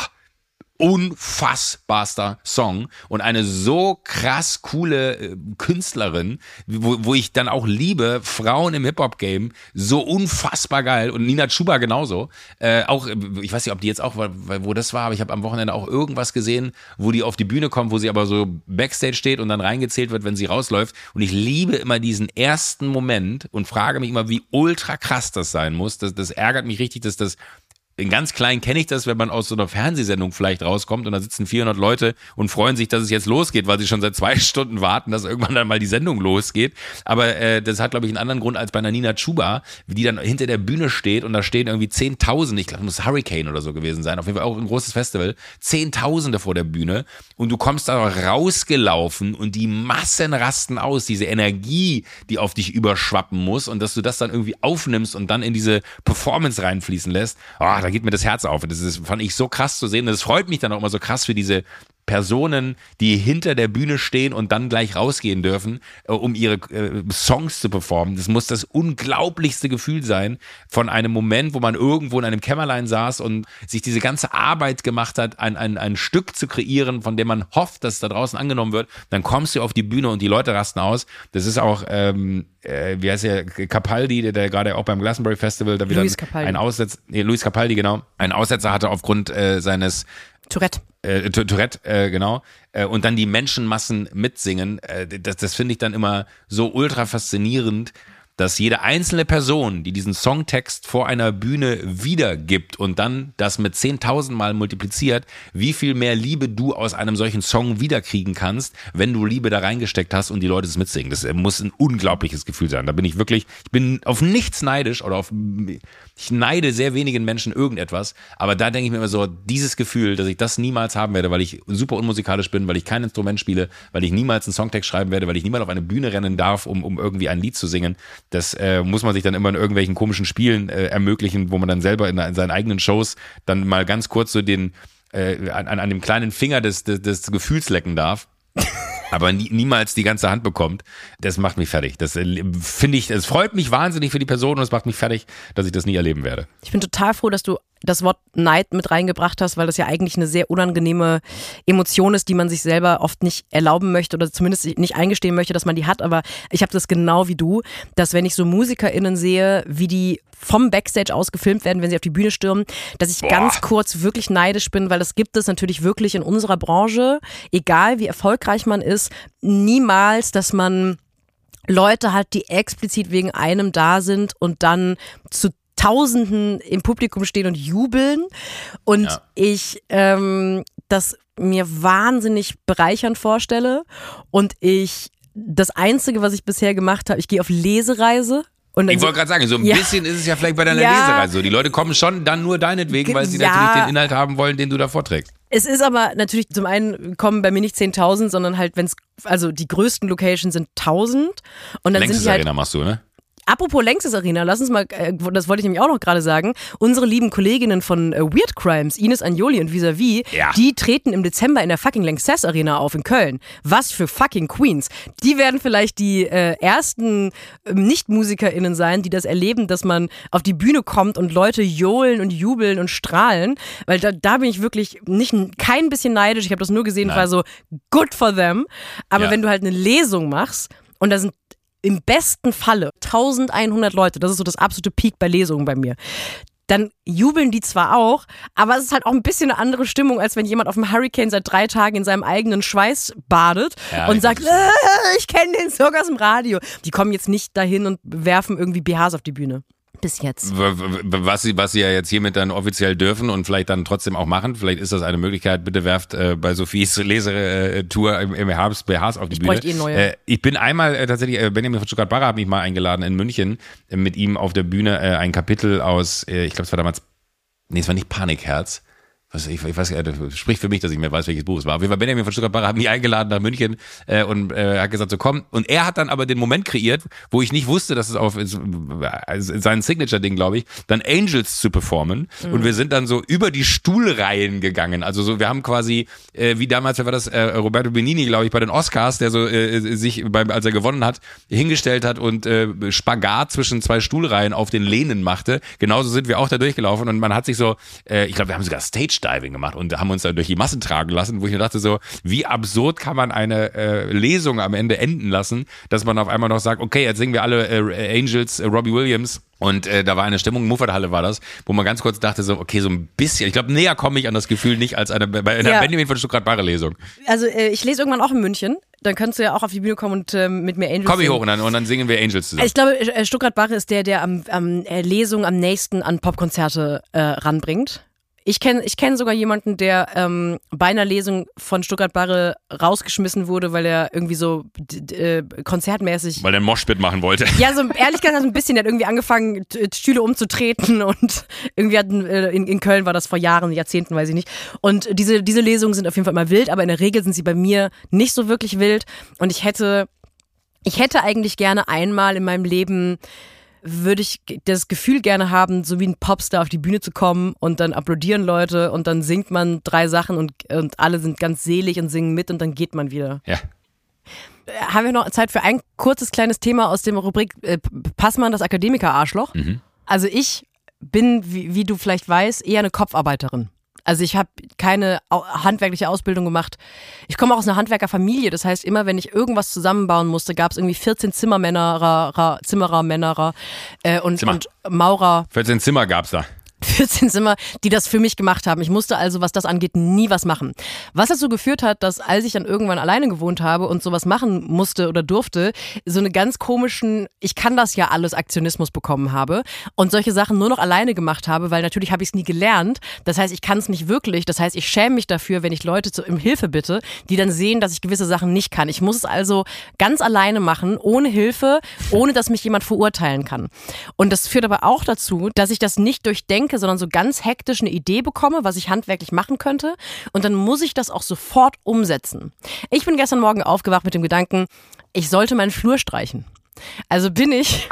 unfassbarster Song und eine so krass coole äh, Künstlerin, wo, wo ich dann auch liebe, Frauen im Hip-Hop-Game, so unfassbar geil und Nina Chuba genauso. Äh, auch, äh, ich weiß nicht, ob die jetzt auch, wo das war, aber ich habe am Wochenende auch irgendwas gesehen, wo die auf die Bühne kommt, wo sie aber so Backstage steht und dann reingezählt wird, wenn sie rausläuft. Und ich liebe immer diesen ersten Moment und frage mich immer, wie ultra krass das sein muss. Das, das ärgert mich richtig, dass das in ganz klein kenne ich das, wenn man aus so einer Fernsehsendung vielleicht rauskommt und da sitzen 400 Leute und freuen sich, dass es jetzt losgeht, weil sie schon seit zwei [LAUGHS] Stunden warten, dass irgendwann dann mal die Sendung losgeht. Aber äh, das hat, glaube ich, einen anderen Grund als bei einer Nina Chuba, die dann hinter der Bühne steht und da stehen irgendwie 10.000, ich glaube, muss Hurricane oder so gewesen sein, auf jeden Fall auch ein großes Festival, Zehntausende vor der Bühne und du kommst da rausgelaufen und die Massen rasten aus, diese Energie, die auf dich überschwappen muss und dass du das dann irgendwie aufnimmst und dann in diese Performance reinfließen lässt. Oh, da geht mir das Herz auf. Das ist, fand ich so krass zu sehen. Das freut mich dann auch immer so krass für diese Personen, die hinter der Bühne stehen und dann gleich rausgehen dürfen, äh, um ihre äh, Songs zu performen. Das muss das unglaublichste Gefühl sein von einem Moment, wo man irgendwo in einem Kämmerlein saß und sich diese ganze Arbeit gemacht hat, ein, ein, ein Stück zu kreieren, von dem man hofft, dass es da draußen angenommen wird. Dann kommst du auf die Bühne und die Leute rasten aus. Das ist auch, ähm, äh, wie heißt der, Capaldi, der, der gerade auch beim Glastonbury Festival da wieder ein Aussetzer, nee, Luis Capaldi, genau, einen Aussetzer hatte aufgrund äh, seines Tourette äh, Tourette, äh, genau, äh, und dann die Menschenmassen mitsingen, äh, das, das finde ich dann immer so ultra faszinierend, dass jede einzelne Person, die diesen Songtext vor einer Bühne wiedergibt und dann das mit 10.000 Mal multipliziert, wie viel mehr Liebe du aus einem solchen Song wiederkriegen kannst, wenn du Liebe da reingesteckt hast und die Leute es mitsingen. Das muss ein unglaubliches Gefühl sein. Da bin ich wirklich, ich bin auf nichts neidisch oder auf, ich neide sehr wenigen Menschen irgendetwas, aber da denke ich mir immer so, dieses Gefühl, dass ich das niemals haben werde, weil ich super unmusikalisch bin, weil ich kein Instrument spiele, weil ich niemals einen Songtext schreiben werde, weil ich niemals auf eine Bühne rennen darf, um, um irgendwie ein Lied zu singen das äh, muss man sich dann immer in irgendwelchen komischen Spielen äh, ermöglichen, wo man dann selber in, in, seinen eigenen Shows dann mal ganz kurz so den äh, an, an dem kleinen Finger des, des, des Gefühls lecken darf. [LAUGHS] aber nie, niemals die ganze Hand bekommt, das macht mich fertig. Das äh, finde ich, es freut mich wahnsinnig für die Person und es macht mich fertig, dass ich das nie erleben werde. Ich bin total froh, dass du das Wort Neid mit reingebracht hast, weil das ja eigentlich eine sehr unangenehme Emotion ist, die man sich selber oft nicht erlauben möchte oder zumindest nicht eingestehen möchte, dass man die hat. Aber ich habe das genau wie du, dass wenn ich so MusikerInnen sehe, wie die vom Backstage aus gefilmt werden, wenn sie auf die Bühne stürmen, dass ich Boah. ganz kurz wirklich neidisch bin, weil das gibt es natürlich wirklich in unserer Branche, egal wie erfolgreich man ist, niemals, dass man Leute hat, die explizit wegen einem da sind und dann zu Tausenden im Publikum stehen und jubeln. Und ja. ich ähm, das mir wahnsinnig bereichernd vorstelle. Und ich das Einzige, was ich bisher gemacht habe, ich gehe auf Lesereise. Und ich wollte gerade sagen, so ein ja. bisschen ist es ja vielleicht bei deiner ja. Lesereise so. Die Leute kommen schon dann nur deinetwegen, weil sie ja. natürlich den Inhalt haben wollen, den du da vorträgst. Es ist aber natürlich, zum einen kommen bei mir nicht 10.000, sondern halt, wenn es, also die größten Locations sind 1.000. Und dann Längstes sind die halt, Arena machst du, ne? Apropos Längstes Arena, lass uns mal, äh, das wollte ich nämlich auch noch gerade sagen, unsere lieben Kolleginnen von äh, Weird Crimes, Ines Anjoli und Visavi, ja. die treten im Dezember in der fucking Längstes Arena auf in Köln. Was für fucking Queens. Die werden vielleicht die äh, ersten äh, Nicht-MusikerInnen sein, die das erleben, dass man auf die Bühne kommt und Leute johlen und jubeln und strahlen, weil da, da bin ich wirklich nicht kein bisschen neidisch. Ich habe das nur gesehen, Nein. war so good for them. Aber ja. wenn du halt eine Lesung machst und da sind im besten Falle 1100 Leute, das ist so das absolute Peak bei Lesungen bei mir dann jubeln die zwar auch, aber es ist halt auch ein bisschen eine andere Stimmung, als wenn jemand auf dem Hurricane seit drei Tagen in seinem eigenen Schweiß badet ja, und sagt, äh, [LAUGHS] ich kenne den Song aus dem Radio. Die kommen jetzt nicht dahin und werfen irgendwie BHs auf die Bühne bis jetzt. Was sie, was sie ja jetzt hiermit dann offiziell dürfen und vielleicht dann trotzdem auch machen. Vielleicht ist das eine Möglichkeit. Bitte werft äh, bei Sophies Lesertour im, im Herbst BHs auf die ich Bühne. Eh neue. Äh, ich bin einmal äh, tatsächlich, äh, Benjamin von Stuttgart-Barre hat mich mal eingeladen in München, äh, mit ihm auf der Bühne äh, ein Kapitel aus, äh, ich glaube, es war damals, nee, es war nicht Panikherz was, ich, ich weiß, das spricht für mich, dass ich mehr weiß, welches Buch es war. Auf jeden Fall Benjamin von Stuttgart-Barre hat mich eingeladen nach München äh, und äh, hat gesagt, so komm. Und er hat dann aber den Moment kreiert, wo ich nicht wusste, dass es auf also sein Signature-Ding, glaube ich, dann Angels zu performen. Mhm. Und wir sind dann so über die Stuhlreihen gegangen. Also so, wir haben quasi, äh, wie damals, wer war das, äh, Roberto Benini, glaube ich, bei den Oscars, der so äh, sich, beim, als er gewonnen hat, hingestellt hat und äh, Spagat zwischen zwei Stuhlreihen auf den Lehnen machte. Genauso sind wir auch da durchgelaufen und man hat sich so, äh, ich glaube, wir haben sogar Stage Ditch-Diving gemacht und haben uns dann durch die Massen tragen lassen, wo ich mir dachte so, wie absurd kann man eine äh, Lesung am Ende enden lassen, dass man auf einmal noch sagt, okay, jetzt singen wir alle äh, Angels, äh, Robbie Williams und äh, da war eine Stimmung, Muffathalle war das, wo man ganz kurz dachte so, okay, so ein bisschen, ich glaube, näher komme ich an das Gefühl nicht als eine, bei einer Ja. Benjamin von Stuttgart-Barre-Lesung. Also äh, ich lese irgendwann auch in München. Dann könntest du ja auch auf die Bühne kommen und ähm, mit mir Angels Komm ich hoch und dann, und dann singen wir Angels zusammen. Ich glaube, äh, Stuttgart-Barre ist der, der am, am äh, Lesung am nächsten an Popkonzerte äh, ranbringt. Ich kenne ich kenn sogar jemanden, der ähm, bei einer Lesung von Stuttgart-Barre rausgeschmissen wurde, weil er irgendwie so äh, konzertmäßig Weil einen Moshpit machen wollte. Ja, so ehrlich gesagt, so ein bisschen, der hat irgendwie angefangen, t- Stühle umzutreten und irgendwie hatten, äh, in, in Köln war das vor Jahren, Jahrzehnten, weiß ich nicht. Und diese, diese Lesungen sind auf jeden Fall immer wild, aber in der Regel sind sie bei mir nicht so wirklich wild. Und ich hätte, ich hätte eigentlich gerne einmal in meinem Leben würde ich das Gefühl gerne haben, so wie ein Popstar auf die Bühne zu kommen und dann applaudieren Leute und dann singt man drei Sachen und, und alle sind ganz selig und singen mit und dann geht man wieder. Ja. Haben wir noch Zeit für ein kurzes kleines Thema aus dem Rubrik äh, Passmann, das Akademiker-Arschloch? Also ich bin, wie, wie du vielleicht weißt, eher eine Kopfarbeiterin. Also ich habe keine handwerkliche Ausbildung gemacht. Ich komme auch aus einer Handwerkerfamilie. Das heißt, immer wenn ich irgendwas zusammenbauen musste, gab es irgendwie 14 Zimmermänner, Zimmerer, Männer äh, und, Zimmer. und Maurer. 14 Zimmer gab's da. 14 Zimmer, die das für mich gemacht haben. Ich musste also, was das angeht, nie was machen. Was dazu geführt hat, dass als ich dann irgendwann alleine gewohnt habe und sowas machen musste oder durfte, so eine ganz komischen, ich kann das ja alles Aktionismus bekommen habe und solche Sachen nur noch alleine gemacht habe, weil natürlich habe ich es nie gelernt. Das heißt, ich kann es nicht wirklich. Das heißt, ich schäme mich dafür, wenn ich Leute zu, um Hilfe bitte, die dann sehen, dass ich gewisse Sachen nicht kann. Ich muss es also ganz alleine machen, ohne Hilfe, ohne dass mich jemand verurteilen kann. Und das führt aber auch dazu, dass ich das nicht durchdenke, sondern so ganz hektisch eine Idee bekomme, was ich handwerklich machen könnte. Und dann muss ich das auch sofort umsetzen. Ich bin gestern Morgen aufgewacht mit dem Gedanken, ich sollte meinen Flur streichen. Also bin ich,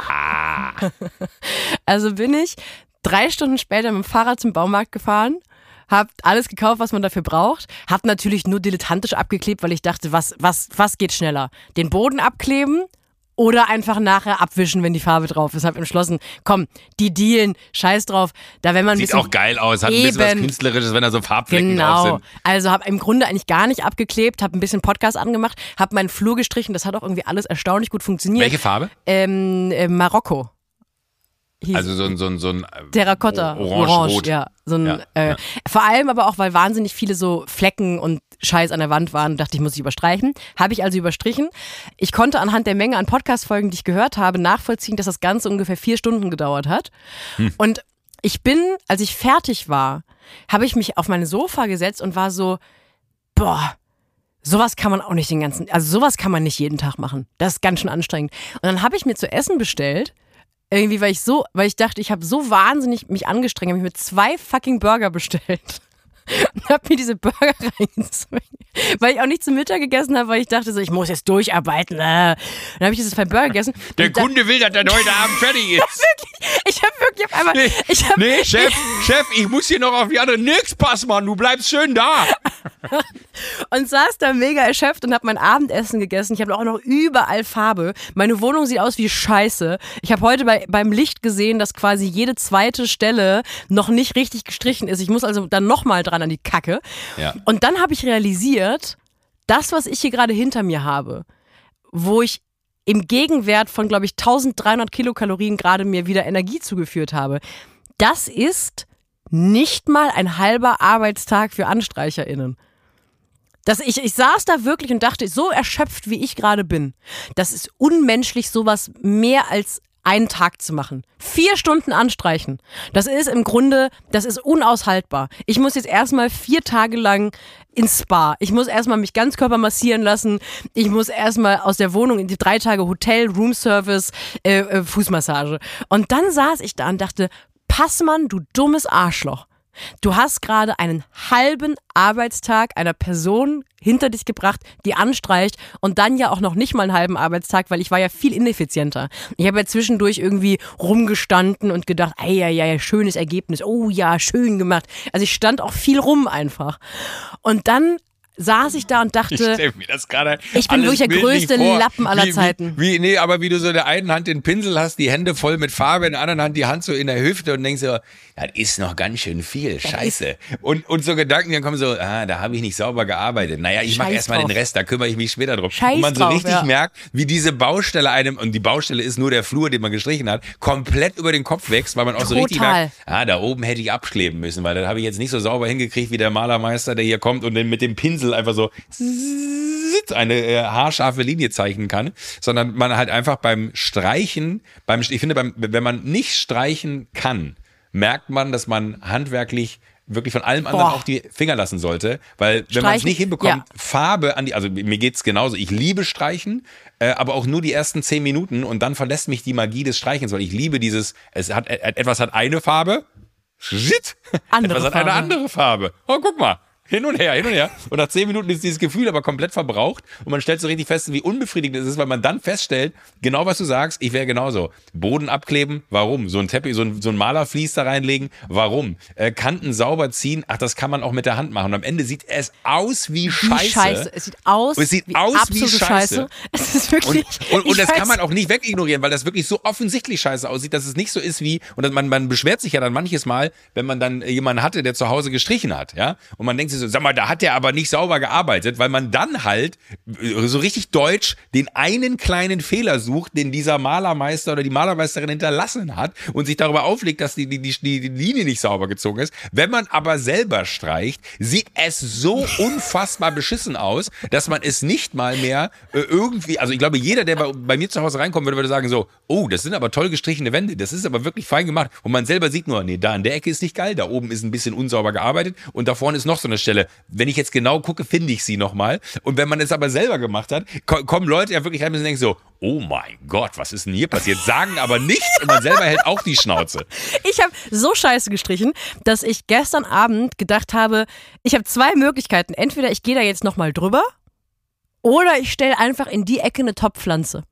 [LAUGHS] also bin ich drei Stunden später mit dem Fahrrad zum Baumarkt gefahren, hab alles gekauft, was man dafür braucht, hab natürlich nur dilettantisch abgeklebt, weil ich dachte, was, was, was geht schneller? Den Boden abkleben oder einfach nachher abwischen, wenn die Farbe drauf ist. Hab entschlossen, komm, die dealen, scheiß drauf. Da wenn man Sieht auch geil aus, hat ein bisschen was. Künstlerisches, wenn da so Farbflecken drauf Genau. sind. Also habe im Grunde eigentlich gar nicht abgeklebt, habe ein bisschen Podcast angemacht, habe meinen Flur gestrichen. Das hat auch irgendwie alles erstaunlich gut funktioniert. Welche Farbe? Ähm, äh, Marokko. Hieß Also so ein, so ein, so ein Terrakotta, Orange, orange, Rot. ja. So ein, Ja, äh, ja. Vor allem aber auch, weil wahnsinnig viele so Flecken und Scheiß an der Wand waren, dachte ich, muss ich überstreichen. Habe ich also überstrichen. Ich konnte anhand der Menge an Podcast-Folgen, die ich gehört habe, nachvollziehen, dass das Ganze ungefähr vier Stunden gedauert hat. Hm. Und ich bin, als ich fertig war, habe ich mich auf mein Sofa gesetzt und war so, boah, sowas kann man auch nicht den ganzen, also sowas kann man nicht jeden Tag machen. Das ist ganz schön anstrengend. Und dann habe ich mir zu essen bestellt. Irgendwie, weil ich so, weil ich dachte, ich habe so wahnsinnig mich angestrengt, habe ich mir zwei fucking Burger bestellt. Und hab mir diese Burger [LAUGHS] reingezogen. Weil ich auch nicht zum Mittag gegessen habe, weil ich dachte so, ich muss jetzt durcharbeiten. Äh. Dann habe ich diese zwei Burger gegessen. Der Kunde will, dass das heute Abend fertig [LAUGHS] ist. Ich habe wirklich auf einmal, Nee, ich hab, nee, Chef, [LAUGHS] Chef, ich muss hier noch auf die andere. Nix, Passmann, du bleibst schön da. und saß da mega erschöpft und habe mein Abendessen gegessen. Ich habe auch noch überall Farbe. Meine Wohnung sieht aus wie Scheiße. Ich habe heute bei, beim Licht gesehen, dass quasi jede zweite Stelle noch nicht richtig gestrichen ist. Ich muss also dann nochmal dran an die Kacke. Ja. Und dann habe ich realisiert, das, was ich hier gerade hinter mir habe, wo ich im Gegenwert von, glaube ich, 1300 Kilokalorien gerade mir wieder Energie zugeführt habe, das ist nicht mal ein halber Arbeitstag für AnstreicherInnen. Das, ich, ich saß da wirklich und dachte, so erschöpft wie ich gerade bin, das ist unmenschlich, sowas mehr als einen Tag zu machen. Vier Stunden anstreichen. Das ist im Grunde, das ist unaushaltbar. Ich muss jetzt erstmal vier Tage lang ins Spa. Ich muss erstmal mich ganz körper massieren lassen. Ich muss erstmal aus der Wohnung in die drei Tage Hotel, Roomservice, äh, äh, Fußmassage. Und dann saß ich da und dachte, Passmann, du dummes Arschloch. Du hast gerade einen halben Arbeitstag einer Person hinter dich gebracht, die anstreicht und dann ja auch noch nicht mal einen halben Arbeitstag, weil ich war ja viel ineffizienter. Ich habe ja zwischendurch irgendwie rumgestanden und gedacht, ey, ja, ja, schönes Ergebnis, oh ja, schön gemacht. Also ich stand auch viel rum einfach. Und dann saß ich da und Ich dachte, stell mir das gerade Ich bin wirklich der größte. Lappen aller wie, Zeiten. Wie, wie, nee, aber wie du so in der einen Hand den Pinsel hast, die Hände voll mit Farbe, in der anderen Hand die Hand so in der Hüfte und denkst so, das ist noch ganz schön viel, scheiße. Und, und so Gedanken, dann kommen so, ah, da habe ich nicht sauber gearbeitet. Naja, ich mache erstmal den. Rest, da kümmere ich mich später drum. Scheiß und man so drauf, richtig ja. merkt, wie diese Baustelle einem, und die Baustelle ist nur der Flur, den man gestrichen hat, komplett über den Kopf wächst, weil man auch so richtig Total. merkt, ah, da oben hätte ich abkleben müssen, weil das habe ich jetzt nicht so sauber hingekriegt wie der Malermeister, der hier kommt und dann mit dem Pinsel einfach so eine äh, haarscharfe Linie zeichnen kann, sondern man halt einfach beim Streichen, beim, ich finde, beim, wenn man nicht streichen kann, merkt man, dass man handwerklich wirklich von allem anderen Boah. auch die Finger lassen sollte, weil wenn man es nicht hinbekommt, ja. Farbe an die, also mir geht's genauso, ich liebe Streichen, äh, aber auch nur die ersten zehn Minuten und dann verlässt mich die Magie des Streichens, weil ich liebe dieses, es hat, etwas hat eine Farbe, shit, Andere etwas hat eine Farbe. andere Farbe. Oh, guck mal. Hin und her, hin und her. Und nach zehn Minuten ist dieses Gefühl aber komplett verbraucht und man stellt so richtig fest, wie unbefriedigend es ist, weil man dann feststellt, genau was du sagst, ich wäre genauso. Boden abkleben, warum? So ein Teppich, so ein, so ein Malerflies da reinlegen, warum? Äh, Kanten sauber ziehen, ach, das kann man auch mit der Hand machen. Und am Ende sieht es aus wie wie Scheiße. scheiße. Es sieht aus, Es sieht wie aus wie Scheiße. Scheiße. Es ist wirklich. Und, und, und das kann man auch nicht wegignorieren, weil das wirklich so offensichtlich scheiße aussieht, dass es nicht so ist wie, und man, man beschwert sich ja dann manches Mal, wenn man dann jemanden hatte, der zu Hause gestrichen hat, ja, und man denkt sich so, sag mal, da hat der aber nicht sauber gearbeitet, weil man dann halt äh, so richtig deutsch den einen kleinen Fehler sucht, den dieser Malermeister oder die Malermeisterin hinterlassen hat und sich darüber auflegt, dass die, die, die, die Linie nicht sauber gezogen ist. Wenn man aber selber streicht, sieht es so unfassbar beschissen aus, dass man es nicht mal mehr äh, irgendwie, also ich glaube, jeder, der bei, bei mir zu Hause reinkommen würde, würde sagen so, oh, das sind aber toll gestrichene Wände, das ist aber wirklich fein gemacht. Und man selber sieht nur, nee, da in der Ecke ist nicht geil, da oben ist ein bisschen unsauber gearbeitet und da vorne ist noch so eine Stelle. Wenn ich jetzt genau gucke, finde ich sie nochmal. Und wenn man es aber selber gemacht hat, ko kommen Leute ja wirklich rein und denken so, oh mein Gott, was ist denn hier passiert? Sagen aber nichts und man selber hält auch die Schnauze. Ich habe so scheiße gestrichen, dass ich gestern Abend gedacht habe, ich habe zwei Möglichkeiten. Entweder ich gehe da jetzt nochmal drüber oder ich stelle einfach in die Ecke eine Topfpflanze.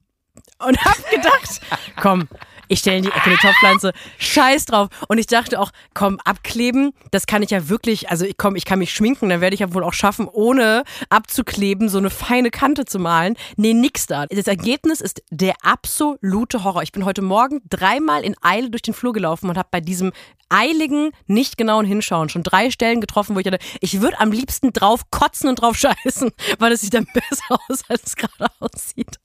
Und habe gedacht, komm, ich stelle in die Ecke eine Topfpflanze, scheiß drauf. Und ich dachte auch, komm, abkleben, das kann ich ja wirklich, also ich komm, ich kann mich schminken, dann werde ich ja wohl auch schaffen, ohne abzukleben, so eine feine Kante zu malen. Nee, nix da. Das Ergebnis ist der absolute Horror. Ich bin heute Morgen dreimal in Eile durch den Flur gelaufen und habe bei diesem eiligen, nicht genauen Hinschauen schon drei Stellen getroffen, wo ich dachte, ich würde am liebsten drauf kotzen und drauf scheißen, weil es sieht dann [LAUGHS] besser aus, als es gerade aussieht.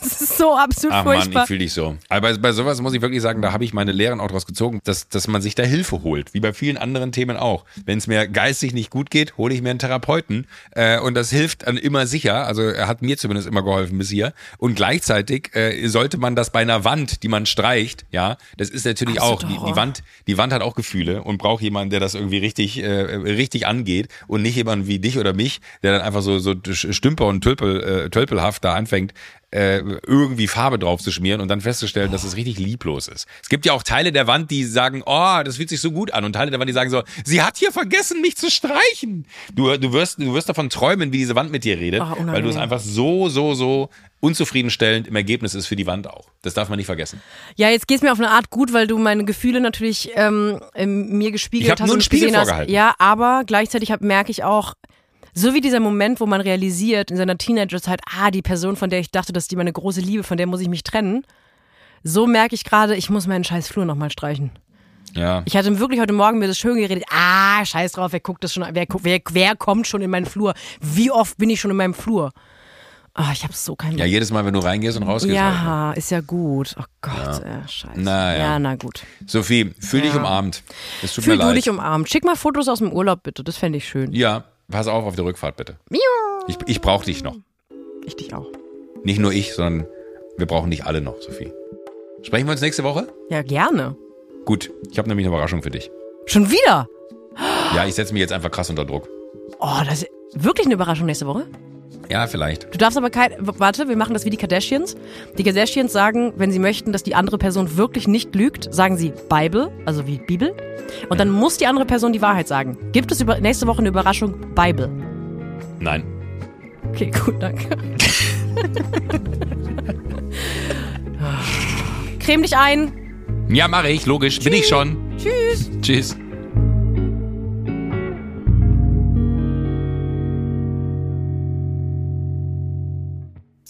Es ist so absolut Ach Mann, furchtbar. ich fühle dich so. Aber bei, bei sowas muss ich wirklich sagen, da habe ich meine Lehren auch draus gezogen, dass, dass man sich da Hilfe holt, wie bei vielen anderen Themen auch. Wenn es mir geistig nicht gut geht, hole ich mir einen Therapeuten äh, und das hilft dann immer sicher. Also er hat mir zumindest immer geholfen bis hier. Und gleichzeitig äh, sollte man das bei einer Wand, die man streicht, ja, das ist natürlich auch, Absoluter die, die. Wand, die Wand hat auch Gefühle und braucht jemanden, der das irgendwie richtig, äh, richtig angeht und nicht jemand wie dich oder mich, der dann einfach so, so Stümper und Tölpel, äh, Tölpelhaft da anfängt, äh, irgendwie Farbe drauf zu schmieren und dann festzustellen, dass es richtig lieblos ist. Es gibt ja auch Teile der Wand, die sagen, oh, das fühlt sich so gut an und Teile der Wand, die sagen so, sie hat hier vergessen, mich zu streichen. Du, du, wirst, du wirst davon träumen, wie diese Wand mit dir redet, unangenehm. weil du es einfach so, so, so unzufriedenstellend im Ergebnis ist für die Wand auch. Das darf man nicht vergessen. Ja, jetzt geht's mir auf eine Art gut, weil du meine Gefühle natürlich ähm, mir gespiegelt Ich hast. nur einen und Spiegel gesehen hast. vorgehalten. Ja, aber gleichzeitig hab, merke ich auch, so wie dieser Moment, wo man realisiert in seiner Teenagerzeit, ah, die Person, von der ich dachte, dass die meine große Liebe, von der muss ich mich trennen. So merke ich gerade, ich muss meinen scheiß Flur nochmal streichen. Ja. Ich hatte wirklich heute Morgen mir das schön geredet. Ah, scheiß drauf, wer guckt das schon, wer, wer, wer kommt schon in meinen Flur? Wie oft bin ich schon in meinem Flur? Ah, ich habe so keinen Ja, jedes Mal, wenn du reingehst und rausgehst. halt. Ja, ist ja gut. Oh Gott, äh, scheiße. Na ja. ja, na gut. Sophie, fühl dich Ja. umarmt. Es tut Fühl du dich umarmt. Schick mal Fotos aus dem Urlaub bitte, das fände ich schön. ja, pass auf auf der Rückfahrt bitte. Ich, ich brauche dich noch. Ich dich auch. Nicht nur ich, sondern wir brauchen dich alle noch, Sophie. Sprechen wir uns nächste Woche? Ja, gerne. Gut, ich habe nämlich eine Überraschung für dich. Schon wieder? Ja, ich setze mich jetzt einfach krass unter Druck. Oh, das ist wirklich eine Überraschung nächste Woche. Ja, vielleicht. Du darfst aber kein. Warte, wir machen das wie die Kardashians. Die Kardashians sagen, wenn sie möchten, dass die andere Person wirklich nicht lügt, sagen sie Bible, also wie Bibel. Und dann muss die andere Person die Wahrheit sagen. Gibt es über, nächste Woche eine Überraschung Bible? Nein. Okay, gut, danke. [LAUGHS] Creme dich ein. Ja, mache ich, logisch. Bin ich schon. Tschüss. Tschüss.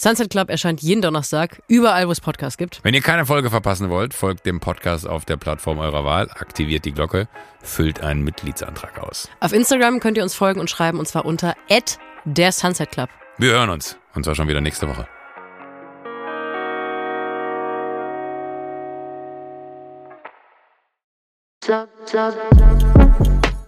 Sunset Club erscheint jeden Donnerstag, überall, wo es Podcasts gibt. Wenn ihr keine Folge verpassen wollt, folgt dem Podcast auf der Plattform eurer Wahl, aktiviert die Glocke, füllt einen Mitgliedsantrag aus. Auf Instagram könnt ihr uns folgen und schreiben, und zwar unter der Sunset Club. Wir hören uns, und zwar schon wieder nächste Woche.